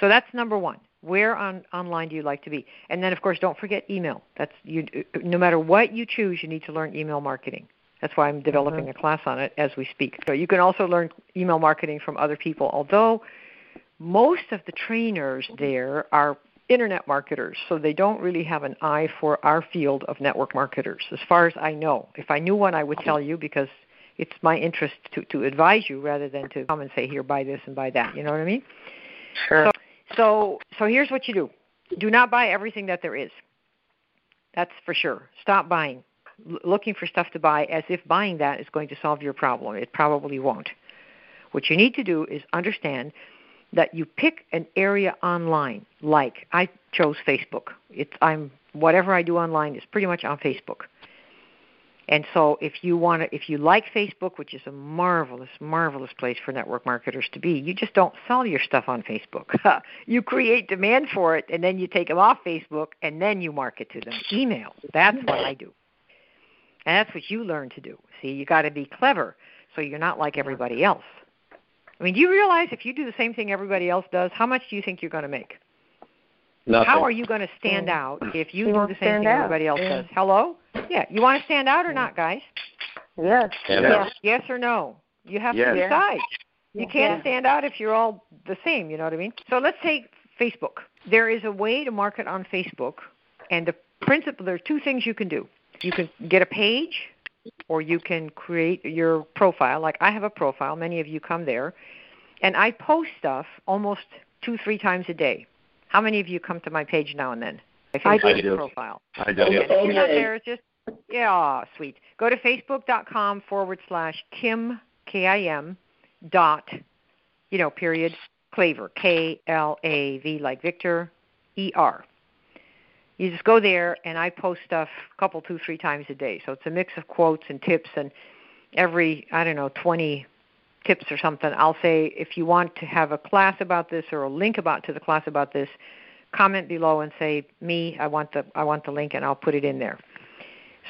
So that's number one. Where on online do you like to be? And then, of course, don't forget email. That's you. No matter what you choose, you need to learn email marketing. That's why I'm developing mm-hmm. a class on it as we speak. So you can also learn email marketing from other people. Although most of the trainers there are internet marketers, so they don't really have an eye for our field of network marketers, as far as I know. If I knew one, I would tell you because it's my interest to, to advise you rather than to come and say, here, buy this and buy that. You know what I mean? Sure. So, so here's what you do: do not buy everything that there is. That's for sure. Stop buying, looking for stuff to buy as if buying that is going to solve your problem. It probably won't. What you need to do is understand that you pick an area online. Like I chose Facebook. It's I'm whatever I do online is pretty much on Facebook. And so if you want to if you like Facebook, which is a marvelous marvelous place for network marketers to be, you just don't sell your stuff on Facebook. you create demand for it and then you take them off Facebook and then you market to them. Email. That's what I do. And that's what you learn to do. See, you got to be clever so you're not like everybody else. I mean, do you realize if you do the same thing everybody else does, how much do you think you're going to make? Nothing. How are you going to stand mm. out if you You do the same thing out. everybody else Yeah. does? Hello? Yeah. You want to stand out or not, guys? Yes. And yes. that's- Yes or no? You have Yes. to decide. You can't Yeah. stand out if you're all the same, you know what I mean? So let's take Facebook. There is a way to market on Facebook, and the principle there are two things you can do. You can get a page or you can create your profile. Like I have a profile, many of you come there, and I post stuff almost 2-3 times a day. How many of you come to my page now and then? My I Facebook do. profile. I do. Okay, if you're not Okay. there, just yeah, sweet. Go to facebook.com forward slash Kim K I M dot, you know, period Klaver K L A V like Victor E R. You just go there, and I post stuff a couple, two, three times a day. So it's a mix of quotes and tips, and every I don't know twenty tips or something. I'll say if you want to have a class about this or a link about to the class about this, comment below and say me. I want the I want the link, and I'll put it in there.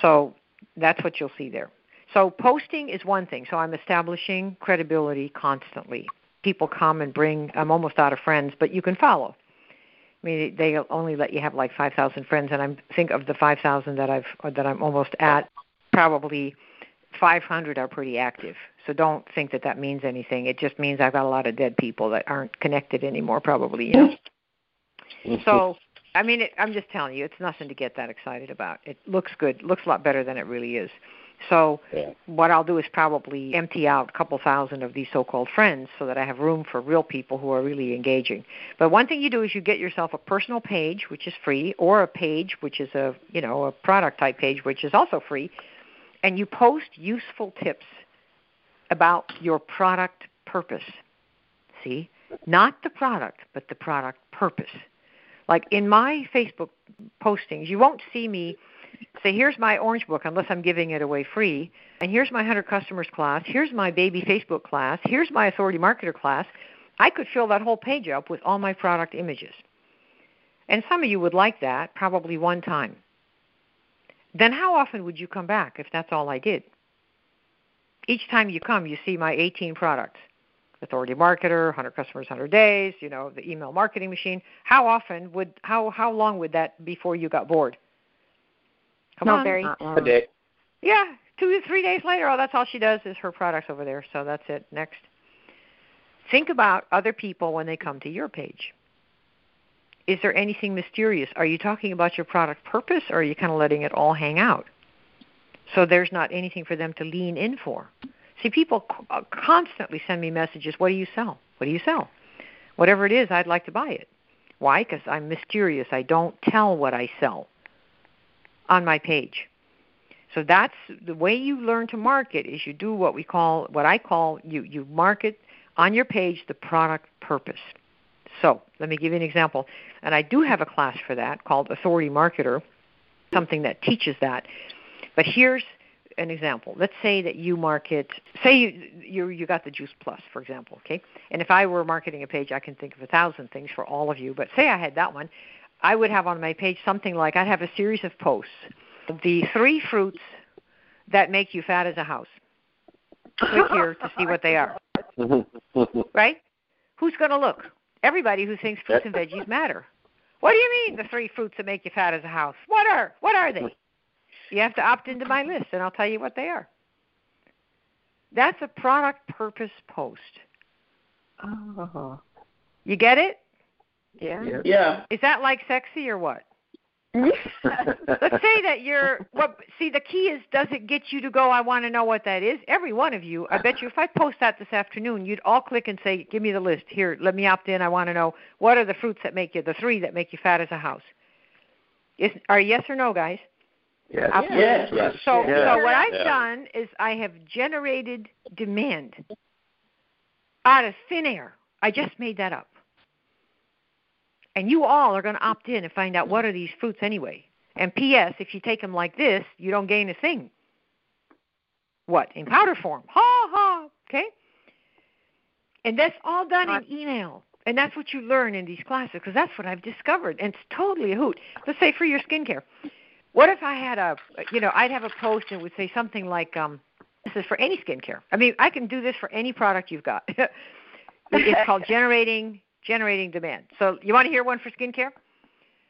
So that's what you'll see there. So posting is one thing. So I'm establishing credibility constantly. People come and bring. I'm almost out of friends, but you can follow. I mean, they only let you have like 5,000 friends, and I think of the 5,000 that I've or that I'm almost at, probably 500 are pretty active. So don't think that that means anything. It just means I've got a lot of dead people that aren't connected anymore, probably. You know. Mm-hmm. So, I mean, it, I'm just telling you, it's nothing to get that excited about. It looks good, looks a lot better than it really is. So, Yeah. what I'll do is probably empty out a couple thousand of these so-called friends, so that I have room for real people who are really engaging. But one thing you do is you get yourself a personal page, which is free, or a page, which is a you know a product type page, which is also free, and you post useful tips about your product purpose. See, not the product, but the product purpose. Like in my Facebook postings, you won't see me say, here's my orange book unless I'm giving it away free, and here's my 100 customers class, here's my baby Facebook class, here's my authority marketer class. I could fill that whole page up with all my product images. And some of you would like that, probably one time. Then how often would you come back if that's all I did? Each time you come, you see my 18 products authority marketer 100 customers 100 days you know the email marketing machine how often would how how long would that before you got bored come Not on very. A day. yeah two to three days later oh that's all she does is her products over there so that's it next think about other people when they come to your page is there anything mysterious are you talking about your product purpose or are you kind of letting it all hang out so there's not anything for them to lean in for See, people uh, constantly send me messages. What do you sell? What do you sell? Whatever it is, I'd like to buy it. Why? Because I'm mysterious. I don't tell what I sell on my page. So that's the way you learn to market is you do what we call what I call you you market on your page the product purpose. So let me give you an example. And I do have a class for that called Authority Marketer, something that teaches that. But here's an example. Let's say that you market, say you you you got the Juice Plus, for example, okay? And if I were marketing a page, I can think of a thousand things for all of you. But say I had that one, I would have on my page something like I'd have a series of posts, the three fruits that make you fat as a house. Click here to see what they are. Mm-hmm. Right? Who's going to look? Everybody who thinks fruits and veggies matter. What do you mean the three fruits that make you fat as a house? What are what are they? You have to opt into my list, and I'll tell you what they are. That's a product purpose post. Oh. You get it? Yeah. Yeah. Is that like sexy or what? Let's say that you're what see the key is does it get you to go I want to know what that is? Every one of you, I bet you if I post that this afternoon, you'd all click and say, "Give me the list. Here, let me opt in. I want to know what are the fruits that make you the 3 that make you fat as a house." Is are yes or no, guys? Yes. Yes. Yes. So, Yeah. so what I've Yeah. done is I have generated demand out of thin air. I just made that up. And you all are going to opt in and find out what are these fruits anyway. And P.S. If you take them like this, you don't gain a thing. What in powder form? Ha ha. Okay. And that's all done in email. And that's what you learn in these classes because that's what I've discovered. And it's totally a hoot. Let's say for your skincare What if I had a, you know, I'd have a post and it would say something like, um, "This is for any skincare." I mean, I can do this for any product you've got. it's called generating generating demand. So, you want to hear one for skincare?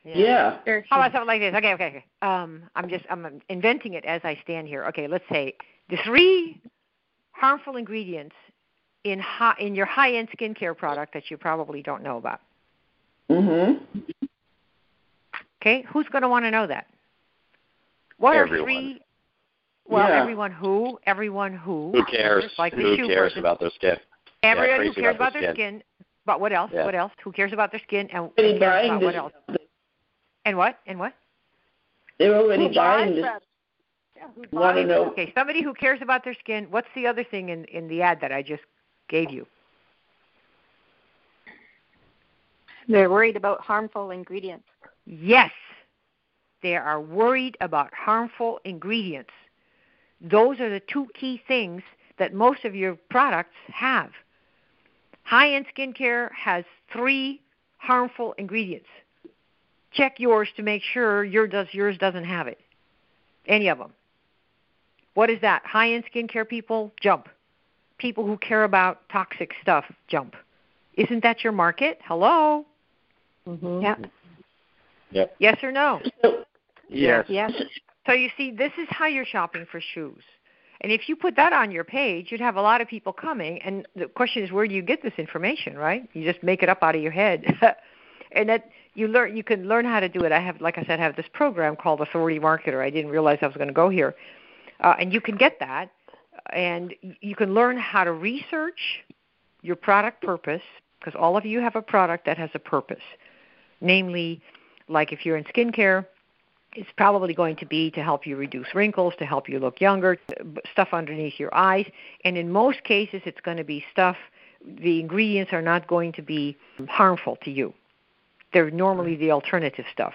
Yeah. How about something like this? Okay, okay, okay. Um, I'm just I'm inventing it as I stand here. Okay, let's say the three harmful ingredients in high, in your high-end skincare product that you probably don't know about. Mhm. Okay, who's going to want to know that? What Everyone. are three? Well, Yeah. everyone who, everyone who. Who cares? Like Who cares person. about their skin? Everyone who cares about about their their skin. But what else? Yeah. What else? Who cares about their skin and, Already and cares about this. what else? And what? And what? They're already Who buying this. Yeah, Want to know? Okay, somebody who cares about their skin. What's the other thing in in the ad that I just gave you? They're worried about harmful ingredients. Yes, they are worried about harmful ingredients. Those are the two key things that most of your products have. High end skincare has three harmful ingredients. Check yours to make sure your does yours doesn't have it. Any of them. What is that? High end skincare people jump. People who care about toxic stuff jump. Isn't that your market? Hello? Mm-hmm. Yep. Yep. Yes or no? So, Yes. Yes. So you see, this is how you're shopping for shoes. And if you put that on your page, you'd have a lot of people coming. And the question is, where do you get this information? Right? You just make it up out of your head, and that you learn. You can learn how to do it. I have, like I said, I have this program called Authority Marketer. I didn't realize I was going to go here, uh, and you can get that, and you can learn how to research your product purpose because all of you have a product that has a purpose, namely, like if you're in skincare it's probably going to be to help you reduce wrinkles, to help you look younger, stuff underneath your eyes. And in most cases, it's going to be stuff, the ingredients are not going to be harmful to you. They're normally the alternative stuff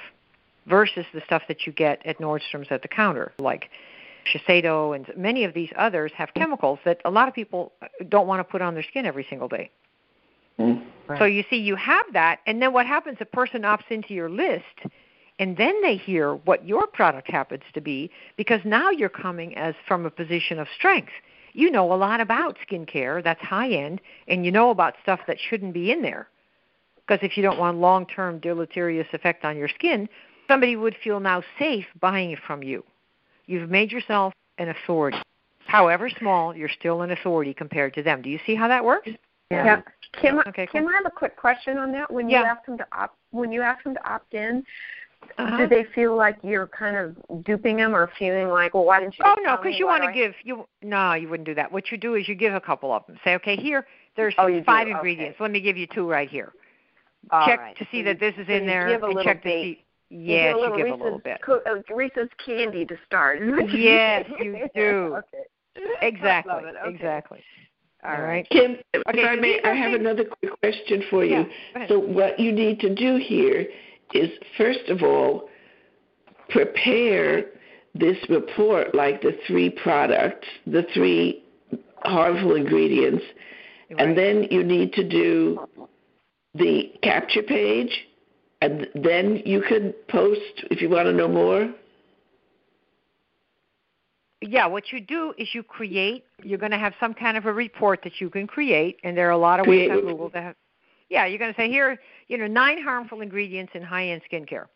versus the stuff that you get at Nordstrom's at the counter, like Shiseido and many of these others have chemicals that a lot of people don't want to put on their skin every single day. Mm. So you see, you have that, and then what happens? A person opts into your list, and then they hear what your product happens to be because now you're coming as from a position of strength. You know a lot about skincare that's high end, and you know about stuff that shouldn't be in there. Because if you don't want long term deleterious effect on your skin, somebody would feel now safe buying it from you. You've made yourself an authority. However small, you're still an authority compared to them. Do you see how that works? Yeah. Kim, Okay, Kim, I have a quick question on that. When you Yeah. ask them to opt, when you ask them to opt in, Uh-huh. do they feel like you're kind of duping them, or feeling like, well, why didn't you? Oh just no, because you want to give you no, you wouldn't do that. What you do is you give a couple of them. Say, okay, here there's Oh, you do, five okay. ingredients. Let me give you two right here. All check right. to So see you- that this is so in you there give a and little check to bait. see. You Yes, do a little you give Reese's, a little bit. Co- uh, Reese's candy to start. is what you Yes, do. you do. okay. Exactly. Love it. Okay. Exactly. All All right. right. Kim, if Okay, I so may, these are I have things- another quick question for you. Yeah, go ahead. So what you need to do here is, first of all, prepare this report like the three products, the three harmful ingredients, Right. and then you need to do the capture page, and then you can post if you want to know more. yeah, what you do is you create. You're going to have some kind of a report that you can create, and there are a lot of ways Create on Google to have. Yeah, you're going to say here, you know, nine harmful ingredients in high-end skincare,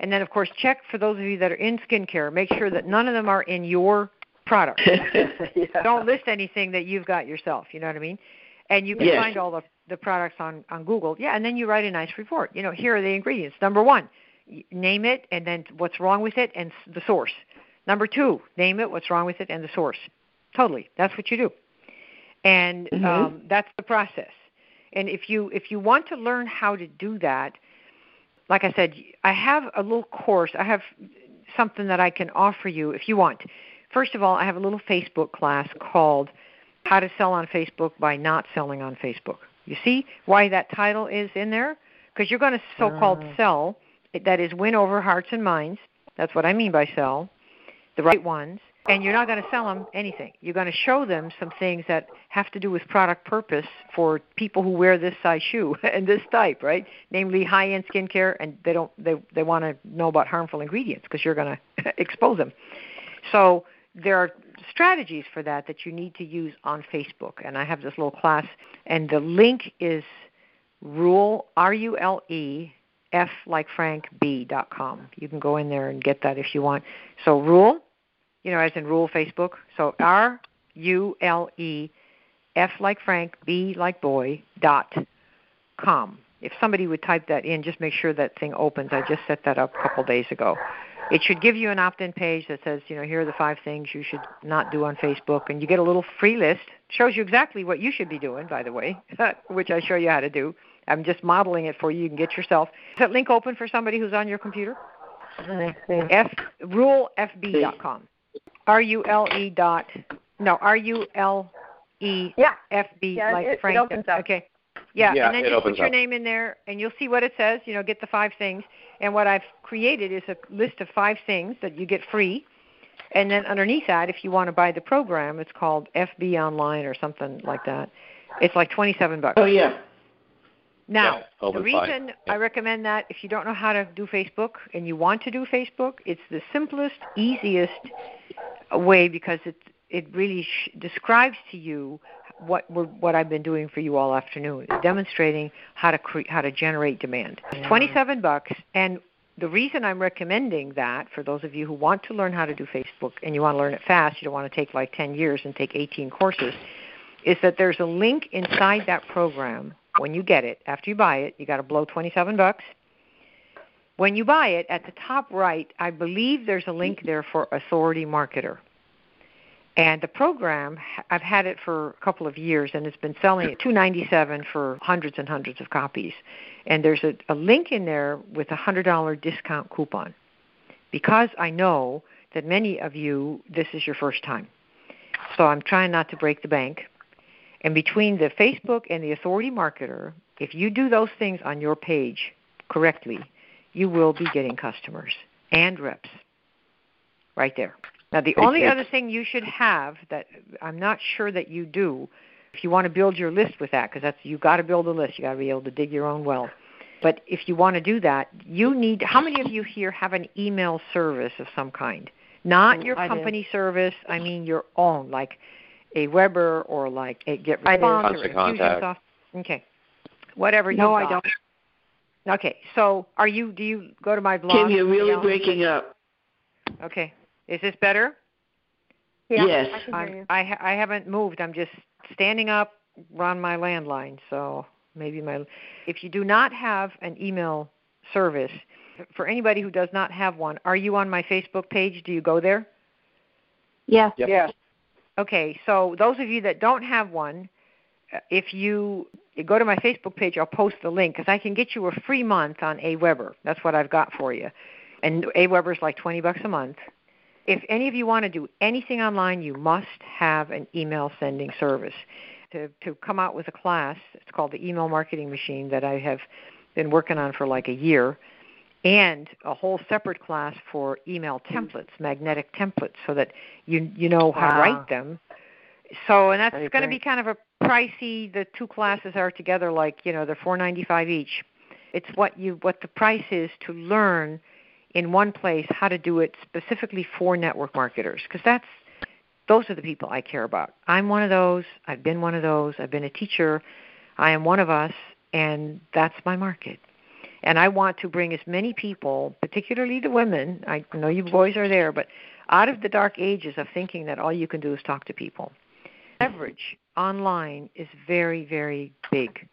and then of course check for those of you that are in skincare. Make sure that none of them are in your product. yeah. Don't list anything that you've got yourself. You know what I mean? And you can Yes. find all the the products on on Google. Yeah, and then you write a nice report. You know, here are the ingredients. Number one, name it, and then what's wrong with it, and the source. Number two, name it, what's wrong with it, and the source. Totally, that's what you do, and Mhm. um, that's the process. And if you if you want to learn how to do that, like I said, I have a little course. I have something that I can offer you if you want. First of all, I have a little Facebook class called How to Sell on Facebook by Not Selling on Facebook. You see why that title is in there? Because you're going to so called Ah. sell, that is, win over hearts and minds. That's what I mean by sell, the right ones. And you're not going to sell them anything. You're going to show them some things that have to do with product purpose for people who wear this size shoe and this type, right? Namely, high-end skincare, and they don't they they want to know about harmful ingredients because you're going to expose them. So there are strategies for that that you need to use on Facebook, and I have this little class, and the link is rule r u l e f like frank b dot com. You can go in there and get that if you want. So rule you know, as in rule Facebook. So R U L E F like Frank, B like boy dot com. If somebody would type that in, just make sure that thing opens. I just set that up a couple days ago. It should give you an opt-in page that says, you know, here are the five things you should not do on Facebook, and you get a little free list. Shows you exactly what you should be doing, by the way, which I show you how to do. I'm just modeling it for you. You can get yourself. Is that link open for somebody who's on your computer? F rulefb.com. R U L E dot no R U L E Yeah. F B Yeah, like it- it Frank. opens up. Okay. Yeah, Yeah, and then it just put your up. name in there and you'll see what it says, you know, get the five things. And what I've created is a list of five things that you get free. And then underneath that, if you want to buy the program, it's called FB Online or something like that. It's like 27 bucks. Oh yeah. Now, Yeah, the reason fine. I recommend that if you don't know how to do Facebook and you want to do Facebook, it's the simplest, easiest way because it it really sh- describes to you what we're, what I've been doing for you all afternoon, demonstrating how to cre- how to generate demand. It's 27 bucks and the reason I'm recommending that for those of you who want to learn how to do Facebook and you want to learn it fast, you don't want to take like 10 years and take 18 courses, is that there's a link inside that program when you get it. After you buy it, you got to blow 27 bucks. When you buy it, at the top right, I believe there's a link there for Authority Marketer. And the program, I've had it for a couple of years, and it's been selling at 297 for hundreds and hundreds of copies. And there's a, a link in there with a hundred dollar discount coupon, because I know that many of you this is your first time. So I'm trying not to break the bank. And between the Facebook and the Authority Marketer, if you do those things on your page correctly, you will be getting customers and reps right there. Now, the only other thing you should have that I'm not sure that you do, if you want to build your list with that, because that's you got to build a list. You got to be able to dig your own well. But if you want to do that, you need. How many of you here have an email service of some kind? Not your company service. I mean your own, like AWeber or like a Get I do. Response or Constant Contact. Infusionsoft. Okay, whatever you No, I don't. Okay, so are you? Do you go to my blog? Kim, you're really Yeah. breaking up. Okay, is this better? Yeah, Yes. I can hear I'm, you. I I haven't moved. I'm just standing up on my landline. So maybe my. If you do not have an email service, for anybody who does not have one, are you on my Facebook page? Do you go there? Yeah. Yep. Yeah. Okay, so those of you that don't have one, uh, if you go to my Facebook page, I'll post the link because I can get you a free month on AWeber. That's what I've got for you. And AWeber is like 20 bucks a month. If any of you want to do anything online, you must have an email sending service. To, to come out with a class, it's called the Email Marketing Machine that I have been working on for like a year, and a whole separate class for email hmm. templates, magnetic templates, so that you you know how to write them. So, and that's going to be kind of a pricey. The two classes are together, like you know, they're four ninety five each. It's what you what the price is to learn in one place how to do it specifically for network marketers, because that's those are the people I care about. I'm one of those. I've been one of those. I've been a teacher. I am one of us, and that's my market. And I want to bring as many people, particularly the women, I know you boys are there, but out of the dark ages of thinking that all you can do is talk to people. Leverage online is very, very big.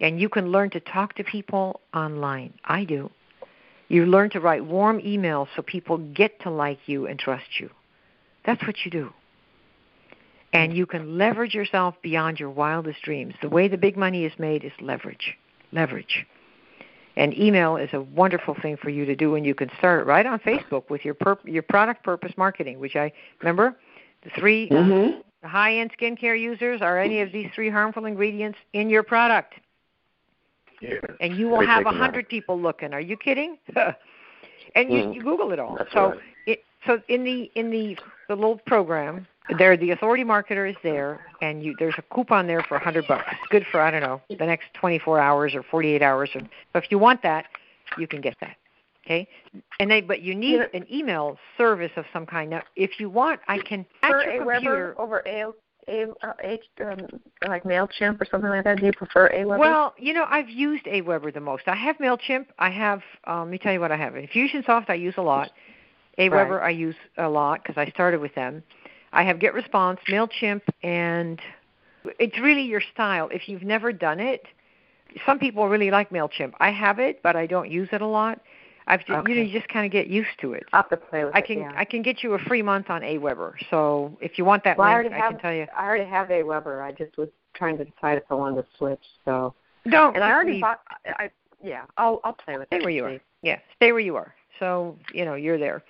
And you can learn to talk to people online. I do. You learn to write warm emails so people get to like you and trust you. That's what you do. And you can leverage yourself beyond your wildest dreams. The way the big money is made is leverage. Leverage. And email is a wonderful thing for you to do, and you can start right on Facebook with your purp- your product purpose marketing, which I remember the 3 Mhm. the high-end skincare users are any of these three harmful ingredients in your product, Yeah. and you will have a hundred people looking. Are you kidding? and you, Mhm. you Google it all. That's so right. it So in the in the the little program, there the authority marketer is there, and you there's a coupon there for a hundred bucks. It's good for I don't know the next 24 hours or 48 hours. Or, so if you want that, you can get that. Okay, and they but you need an email service of some kind. Now, if you want, I can at your computer. over A, A, um, like Mailchimp or something like that. Do you prefer Aweber? Well, you know, I've used Aweber the most. I have Mailchimp. I have. Um, let me tell you what I have. Infusionsoft I use a lot. Aweber Right. I use a lot because I started with them. I have GetResponse, Mailchimp, and it's really your style. If you've never done it, some people really like Mailchimp. I have it, but I don't use it a lot. I've ju- you know you just kind of get used to it. I'll have to play with I it. can yeah. I can get you a free month on Aweber. So if you want that Well, I link, I have. can tell you. I already have Aweber. I just was trying to decide if I wanted to switch. So, Don't. and I already leave. bought. I, I yeah. I'll I'll play with Stay it. where you are. Yeah, stay where you are. So you know you're there.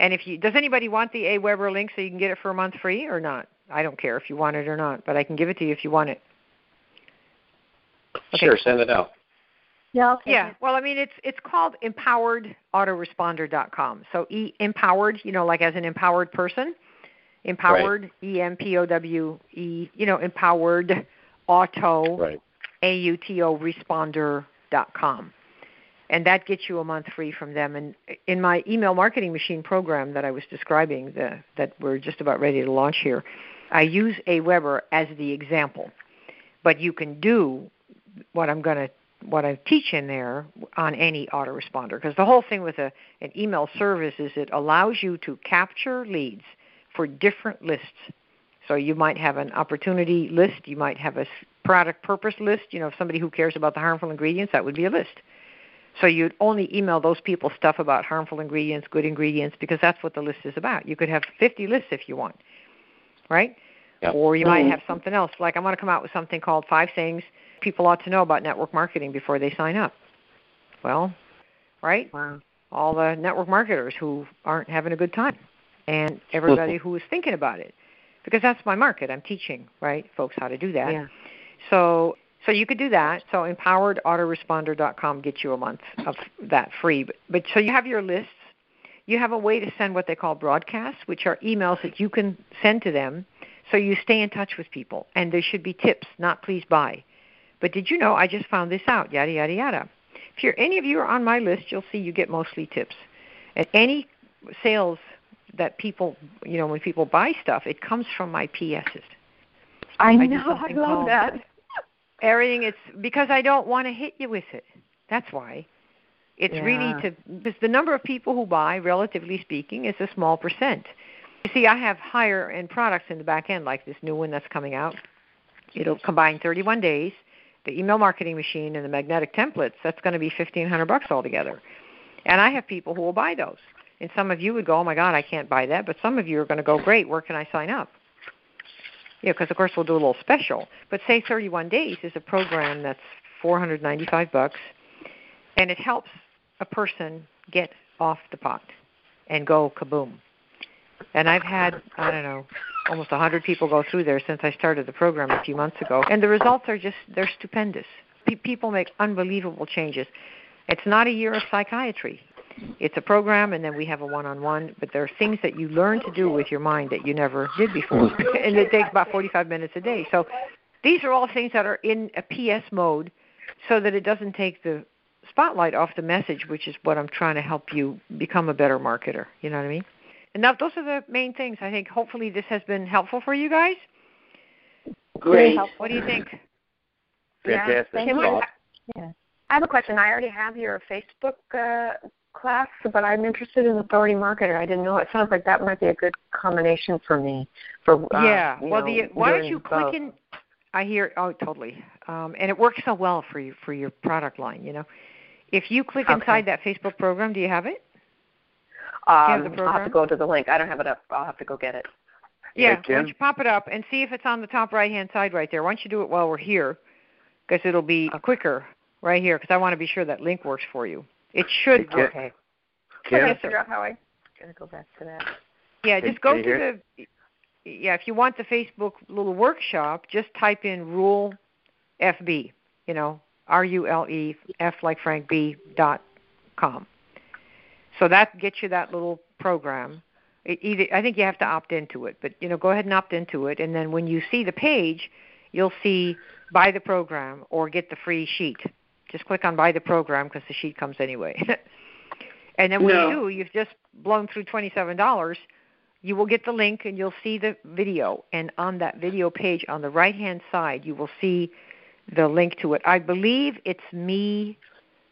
And if you does anybody want the AWeber link so you can get it for a month free or not? I don't care if you want it or not, but I can give it to you if you want it. Okay. Sure, send it out. Yeah, I'll Yeah. Well, I mean it's it's called empoweredautoresponder.com. So e empowered, you know, like as an empowered person. Empowered, E M P O W E, you know, empowered auto Right. AUTO responder.com. And that gets you a month free from them. And in my email marketing machine program that I was describing, the, that we're just about ready to launch here, I use AWeber as the example. But you can do what I'm going to what I teach in there on any autoresponder because the whole thing with a, an email service is it allows you to capture leads for different lists. So you might have an opportunity list, you might have a product purpose list. You know, if somebody who cares about the harmful ingredients, that would be a list. So you'd only email those people stuff about harmful ingredients, good ingredients, because that's what the list is about. You could have 50 lists if you want, right? Yep. Or you might mm-hmm. have something else. Like I'm going to come out with something called Five Things People Ought to Know About Network Marketing Before They Sign Up. Well, right? Wow. all the network marketers who aren't having a good time and everybody mm-hmm. who is thinking about it because that's my market i'm teaching right folks how to do that Yeah. so so you could do that so empoweredautoresponder.com gets you a month of that free but, but so you have your lists you have a way to send what they call broadcasts which are emails that you can send to them so you stay in touch with people and there should be tips not please buy but did you know i just found this out yada yada yada if you're any of you are on my list, you'll see you get mostly tips. And any sales that people, you know, when people buy stuff, it comes from my PSs. I do know. I love that. Everything it's because I don't want to hit you with it. That's why. It's Yeah. really to because the number of people who buy, relatively speaking, is a small percent. You see, I have higher end products in the back end, like this new one that's coming out. It'll combine 31 days, the email marketing machine, and the magnetic templates. That's going to be 1,500 bucks altogether. And I have people who will buy those. And some of you would go, "Oh my God, I can't buy that," but some of you are going to go, "Great, where can I sign up?" Yeah, because of course we'll do a little special. But say 31 days is a program that's 495 bucks, and it helps a person get off the pot and go kaboom. And I've had I don't know almost 100 people go through there since I started the program a few months ago, and the results are just they're stupendous. Pe- people make unbelievable changes. It's not a year of psychiatry. It's a program, and then we have a one-on-one. But there are things that you learn to do with your mind that you never did before, and it takes about 45 minutes a day. So these are all things that are in a PS mode, so that it doesn't take the spotlight off the message, which is what I'm trying to help you become a better marketer. You know what I mean? And now those are the main things. I think hopefully this has been helpful for you guys. Great. What do you think? Fantastic. Yeah. Kim, Well, I I have a question. I already have your Facebook uh, class, but I'm interested in Authority Marketer. I didn't know. It sounds like that might be a good combination for me. For uh, yeah. Well, know, the why don't you both. click in? I hear. Oh, totally. Um, and it works so well for you for your product line. You know, if you click Okay. inside that Facebook program, do you have it? Um, have I'll have to go to the link. I don't have it up. I'll have to go get it. Yeah. Hey, Why don't you pop it up and see if it's on the top right hand side right there? Why don't you do it while we're here? Because it'll be quicker right here. Because I want to be sure that link works for you. It should. Hey? Okay. Kim? I figure out how I. Gotta go back to that. Yeah, Can- just go can to the. Yeah, if you want the Facebook little workshop, just type in rule FB. You know, R U L E F like Frank B dot com. So that gets you that little program. It either I think you have to opt into it, but you know, go ahead and opt into it, and then when you see the page, you'll see buy the program or get the free sheet. Just click on buy the program because the sheet comes anyway. and then when No. you do, you've just blown through twenty-seven dollars. You will get the link and you'll see the video. And on that video page on the right-hand side, you will see the link to it. I believe it's me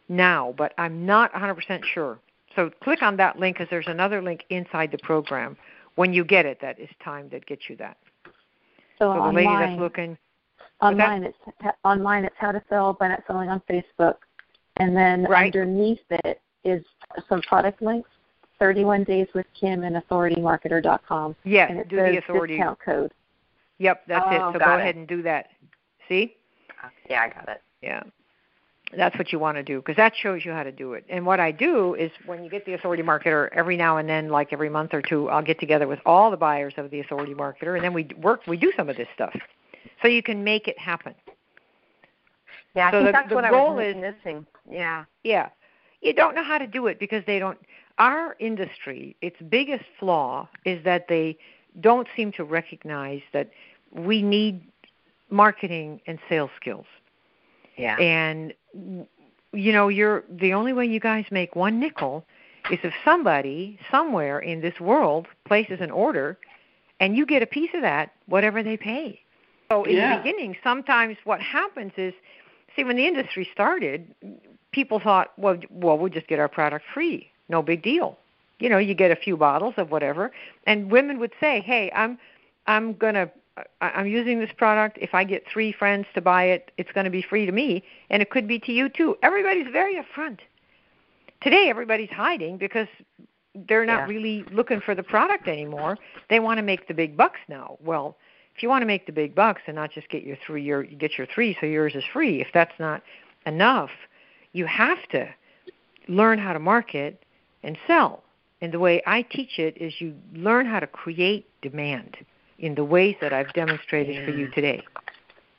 now, but I'm not 100% sure. So click on that link because there's another link inside the program. When you get it, that is time that gets you that. So, So the online, lady that's looking, online it's online it's how to sell by not selling on Facebook, and then Right. underneath it is some product links. 31 days with Kim and authoritymarketer.com. yes, and it do says the authority. discount code. Yep, that's it. Oh, So go it. ahead and do that. See? Yeah, I got it. Yeah. That's what you want to do because that shows you how to do it. And what I do is when you get the authority marketer, every now and then, like every month or two, I'll get together with all the buyers of the authority marketer, and then we work. We do some of this stuff, so you can make it happen. Yeah, I So think the- that's the what I goal was is- missing. Yeah. Yeah. You don't know how to do it because they don't. Our industry, its biggest flaw is that they don't seem to recognize that we need marketing and sales skills. Yeah. And you know, you're the only way you guys make one nickel is if somebody somewhere in this world places an order and you get a piece of that, whatever they pay. So in Yeah. the beginning, sometimes what happens is, see, when the industry started, people thought, well, well, we'll just get our product free, no big deal. You know, you get a few bottles of whatever, and women would say, hey, I'm, I'm gonna, I'm using this product. If I get three friends to buy it, it's going to be free to me, and it could be to you too. Everybody's very upfront. Today, everybody's hiding because they're not Yeah. really looking for the product anymore. They want to make the big bucks now. Well, if you want to make the big bucks and not just get your three, your get your three, so yours is free. If that's not enough, you have to learn how to market and sell. And the way I teach it is you learn how to create demand in the ways that I've demonstrated for you today.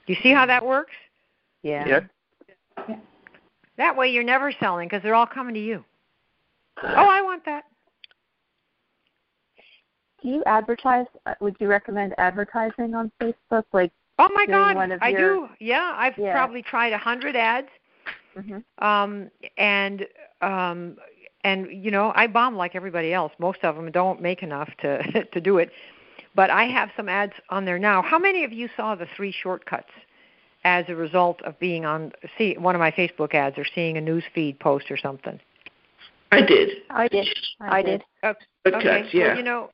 Do you see how that works? Yeah. Yep. That way you're never selling because they're all coming to you. Oh, I want that. Do you advertise? uh, Would you recommend advertising on Facebook? Like, Oh my God, one of I your- do. Yeah, I've Yeah. probably tried a hundred ads, mhm. um, and um, and you know I bomb like everybody else. Most of them don't make enough to to do it, but I have some ads on there now. How many of you saw the three shortcuts as a result of being on see one of my Facebook ads or seeing a news feed post or something? I did. I did. I did. Shortcuts, okay. yeah. Well, you know,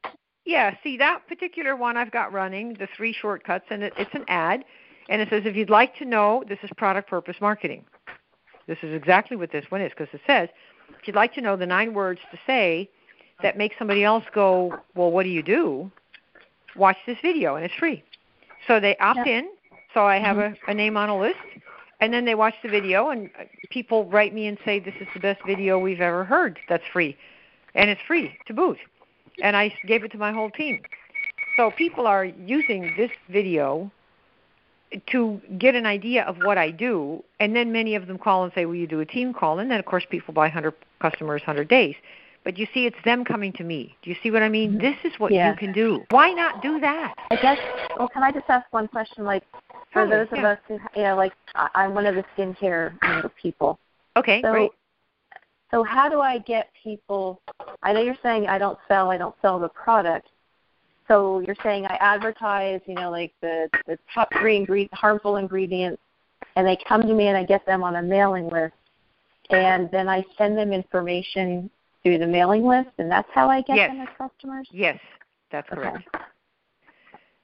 yeah. See that particular one I've got running, the three shortcuts, and it, it's an ad, and it says if you'd like to know, this is product purpose marketing. This is exactly what this one is because it says if you'd like to know the nine words to say that make somebody else go, well, what do you do? Watch this video, and it's free. So they opt in. So I have mm-hmm. a, a name on a list, and then they watch the video, and people write me and say this is the best video we've ever heard. That's free, and it's free to boot. And I gave it to my whole team. So people are using this video to get an idea of what I do, and then many of them call and say, "Will you do a team call?" And then of course people buy 100 customers 100 days. But you see, it's them coming to me. Do you see what I mean? Mm-hmm. This is what Yeah. you can do. Why not do that? I guess. Well, can I just ask one question? Like, for those of yeah. us who, you know, like I- I'm one of the skincare you know, people. Okay, So, great. So how do I get people? I know you're saying I don't sell. I don't sell the product. So you're saying I advertise, you know, like the the top three ingredient, harmful ingredients, and they come to me and I get them on a mailing list, and then I send them information through the mailing list, and that's how I get Yes. them as customers. Yes, that's correct. Okay. correct.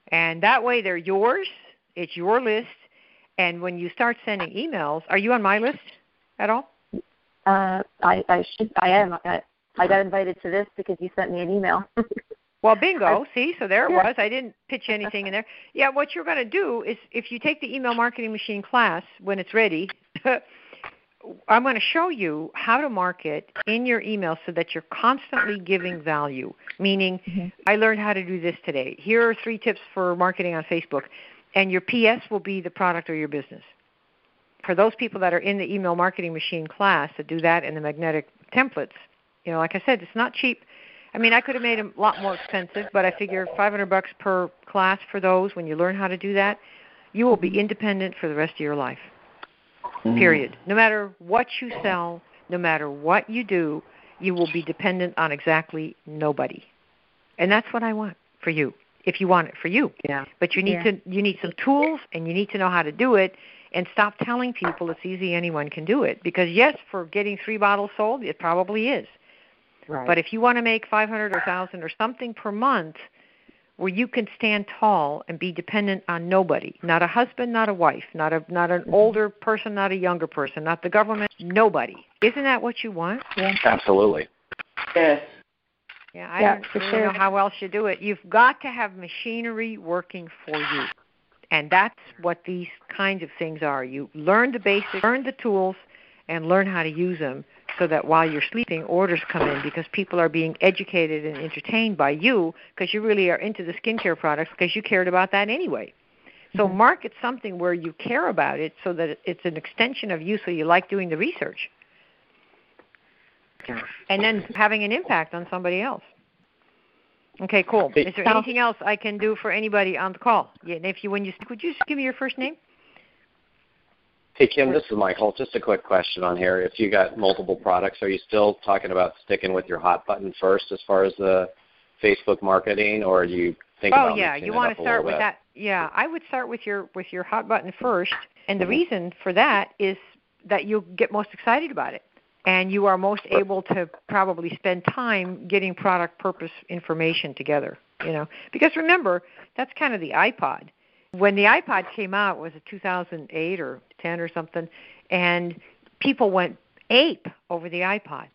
And that way they're yours. It's your list. And when you start sending emails, are you on my list at all? Uh, I I should I am I, I got invited to this because you sent me an email. Well, bingo. See, so there it Yeah. was. I didn't pitch anything in there. Yeah, what you're going to do is if you take the email marketing machine class when it's ready, I'm going to show you how to market in your email so that you're constantly giving value. Meaning, I learned how to do this today. Here are three tips for marketing on Facebook, and your PS will be the product or your business. For those people that are in the email marketing machine class that do that in the magnetic templates, you know, like I said, it's not cheap. I mean, I could have made them a lot more expensive, but I figure 500 bucks per class for those. When you learn how to do that, you will be independent for the rest of your life. Mm-hmm. Period. No matter what you sell, no matter what you do, you will be dependent on exactly nobody. And that's what I want for you. If you want it for you. Yeah. But you need Yeah. to you need some tools and you need to know how to do it and stop telling people it's easy anyone can do it because yes, for getting 3 bottles sold, it probably is. Right. But if you want to make 500 or 1000 or something per month where you can stand tall and be dependent on nobody, not a husband, not a wife, not a not an mm-hmm. older person, not a younger person, not the government, nobody. Isn't that what you want? Yeah. Absolutely. Yes. Yeah, I Yeah, don't for really sure. know how else you do it. You've got to have machinery working for you. And that's what these kinds of things are. You learn the basics, learn the tools, and learn how to use them so that while you're sleeping, orders come in because people are being educated and entertained by you because you really are into the skincare products because you cared about that anyway. So mm-hmm. market something where you care about it so that it's an extension of you so you like doing the research and then having an impact on somebody else. Okay, cool. Hey, Is there anything else I can do for anybody on the call? Yeah, and if you when you could you just give me your first name? Hey Kim, this is Michael. Just a quick question on here. If you got multiple products, are you still talking about sticking with your hot button first as far as the Facebook marketing, or do you think oh about yeah, you want to start with bit? that. Yeah, I would start with your with your hot button first, and the reason for that is that you'll get most excited about it, and you are most able to probably spend time getting product purpose information together. You know, because remember that's kind of the iPod. When the iPod came out, was it 2008 or 10 or something, and people went ape over the iPod.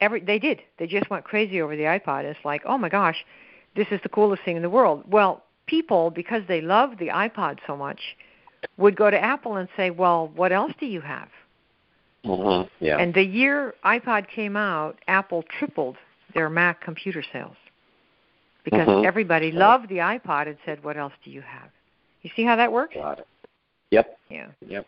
Every they did. They just went crazy over the iPod. It's like, oh my gosh, this is the coolest thing in the world. Well, people, because they love the iPod so much, would go to Apple and say, well, what else do you have? Mhm. Yeah. And the year iPod came out, Apple tripled their Mac computer sales because Mhm. everybody loved the iPod and said, what else do you have? You see how that works? Got it. Yep. Yeah. Yep.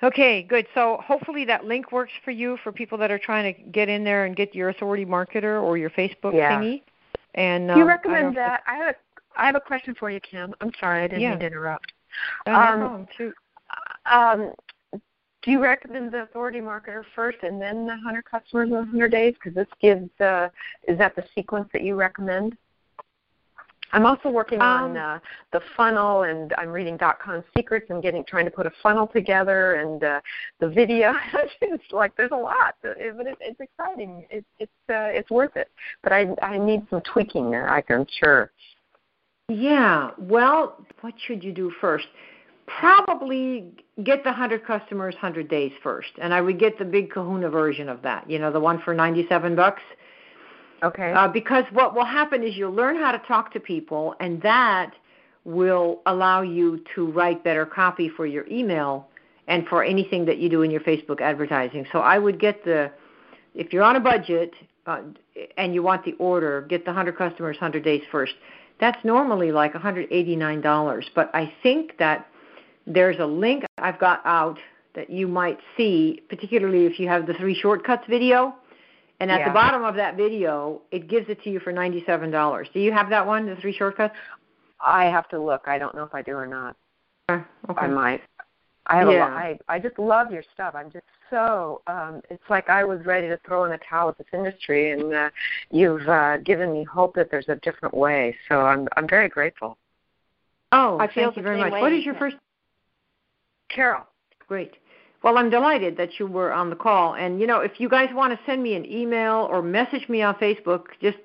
Okay, good. So hopefully that link works for you for people that are trying to get in there and get your authority marketer or your Facebook Yeah. thingy. And Do you um, I recommend that? I have a I have a question for you, Kim. I'm sorry, I didn't Yeah. mean to interrupt. No Um, problem. Shoot. Um, do you recommend the authority marketer first and then the 100 customers in 100 days? Because this gives, uh, is that the sequence that you recommend? I'm also working on Um, uh, the funnel, and I'm reading dot com secrets and getting trying to put a funnel together, and uh, the video. it's like there's a lot, but it, it's, exciting. It, it's uh, it's worth it, but I I need some tweaking there. I can sure. Yeah. Well, what should you do first? Probably get the 100 customers 100 days first. And I would get the big kahuna version of that, you know, the one for 97 bucks. Okay. Uh, because what will happen is you'll learn how to talk to people, and that will allow you to write better copy for your email and for anything that you do in your Facebook advertising. So I would get the, if you're on a budget uh, and you want the order, get the 100 customers 100 days first. That's normally like $189, but I think that there's a link I've got out that you might see, particularly if you have the three shortcuts video. And at Yeah. the bottom of that video, it gives it to you for $97. Do you have that one, the three shortcuts? I have to look. I don't know if I do or not. Uh, Okay. I might. I have a Yeah. lot, I I just love your stuff. I'm just so um it's like I was ready to throw in the towel with this industry and uh you've uh given me hope that there's a different way. So I'm I'm very grateful. Oh, I feel thank you very much. What is your first? Carol. Great. Well, I'm delighted that you were on the call. And, you know, if you guys want to send me an email or message me on Facebook, just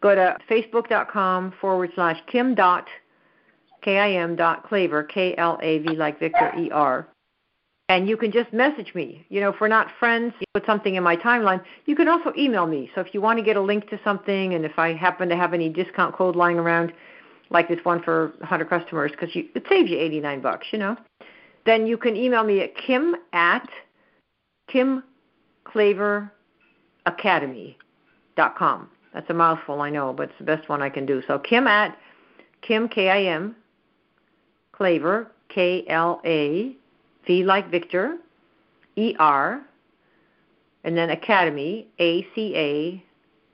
go to facebook.com forward slash kim dot K-I-M dot Klaver, K-L-A-V like Victor E-R. And you can just message me. You know, if we're not friends, put something in my timeline. You can also email me. So if you want to get a link to something and if I happen to have any discount code lying around, like this one for 100 customers, because it saves you 89 bucks, you know, then you can email me at kim at kimklaveracademy.com. That's a mouthful, I know, but it's the best one I can do. So kim at kim, K-I-M, Klaver, K-L-A, V like Victor, E-R, and then Academy, A C A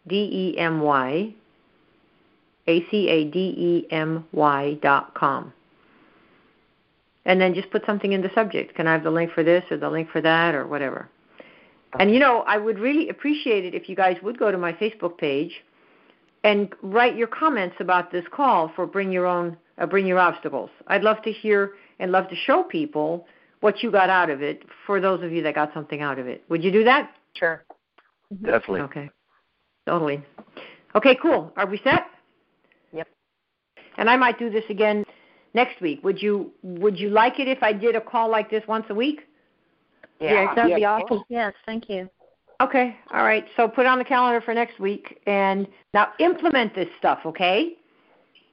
D E M Y, A C A D E M Y dot com. And then just put something in the subject. Can I have the link for this or the link for that or whatever? And you know, I would really appreciate it if you guys would go to my Facebook page and write your comments about this call for bring your own uh, bring your obstacles. I'd love to hear and love to show people what you got out of it for those of you that got something out of it. Would you do that? Sure. Definitely. Okay. Totally. Okay, cool. Are we set? Yep. And I might do this again next week. Would you would you like it if I did a call like this once a week? Yeah, that would be awesome. Yes, thank you. Okay. All right. So put it on the calendar for next week and now implement this stuff, okay?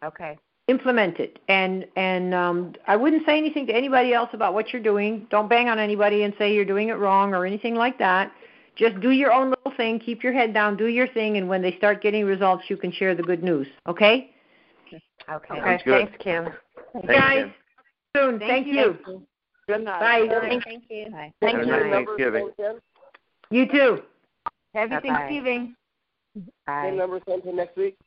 Okay. Implement it. And and um I wouldn't say anything to anybody else about what you're doing. Don't bang on anybody and say you're doing it wrong or anything like that. Just do your own little thing, keep your head down, do your thing and when they start getting results you can share the good news, okay? Okay. Okay. good. Thanks, Kim. Thanks, Guys, Kim. soon. Thank Thank, you. you. Good night. Bye. Thank, thank you. Bye. Thank Have a you. nice Thanksgiving. You too. Happy Bye-bye. Thanksgiving. Bye. Same number, same time next week.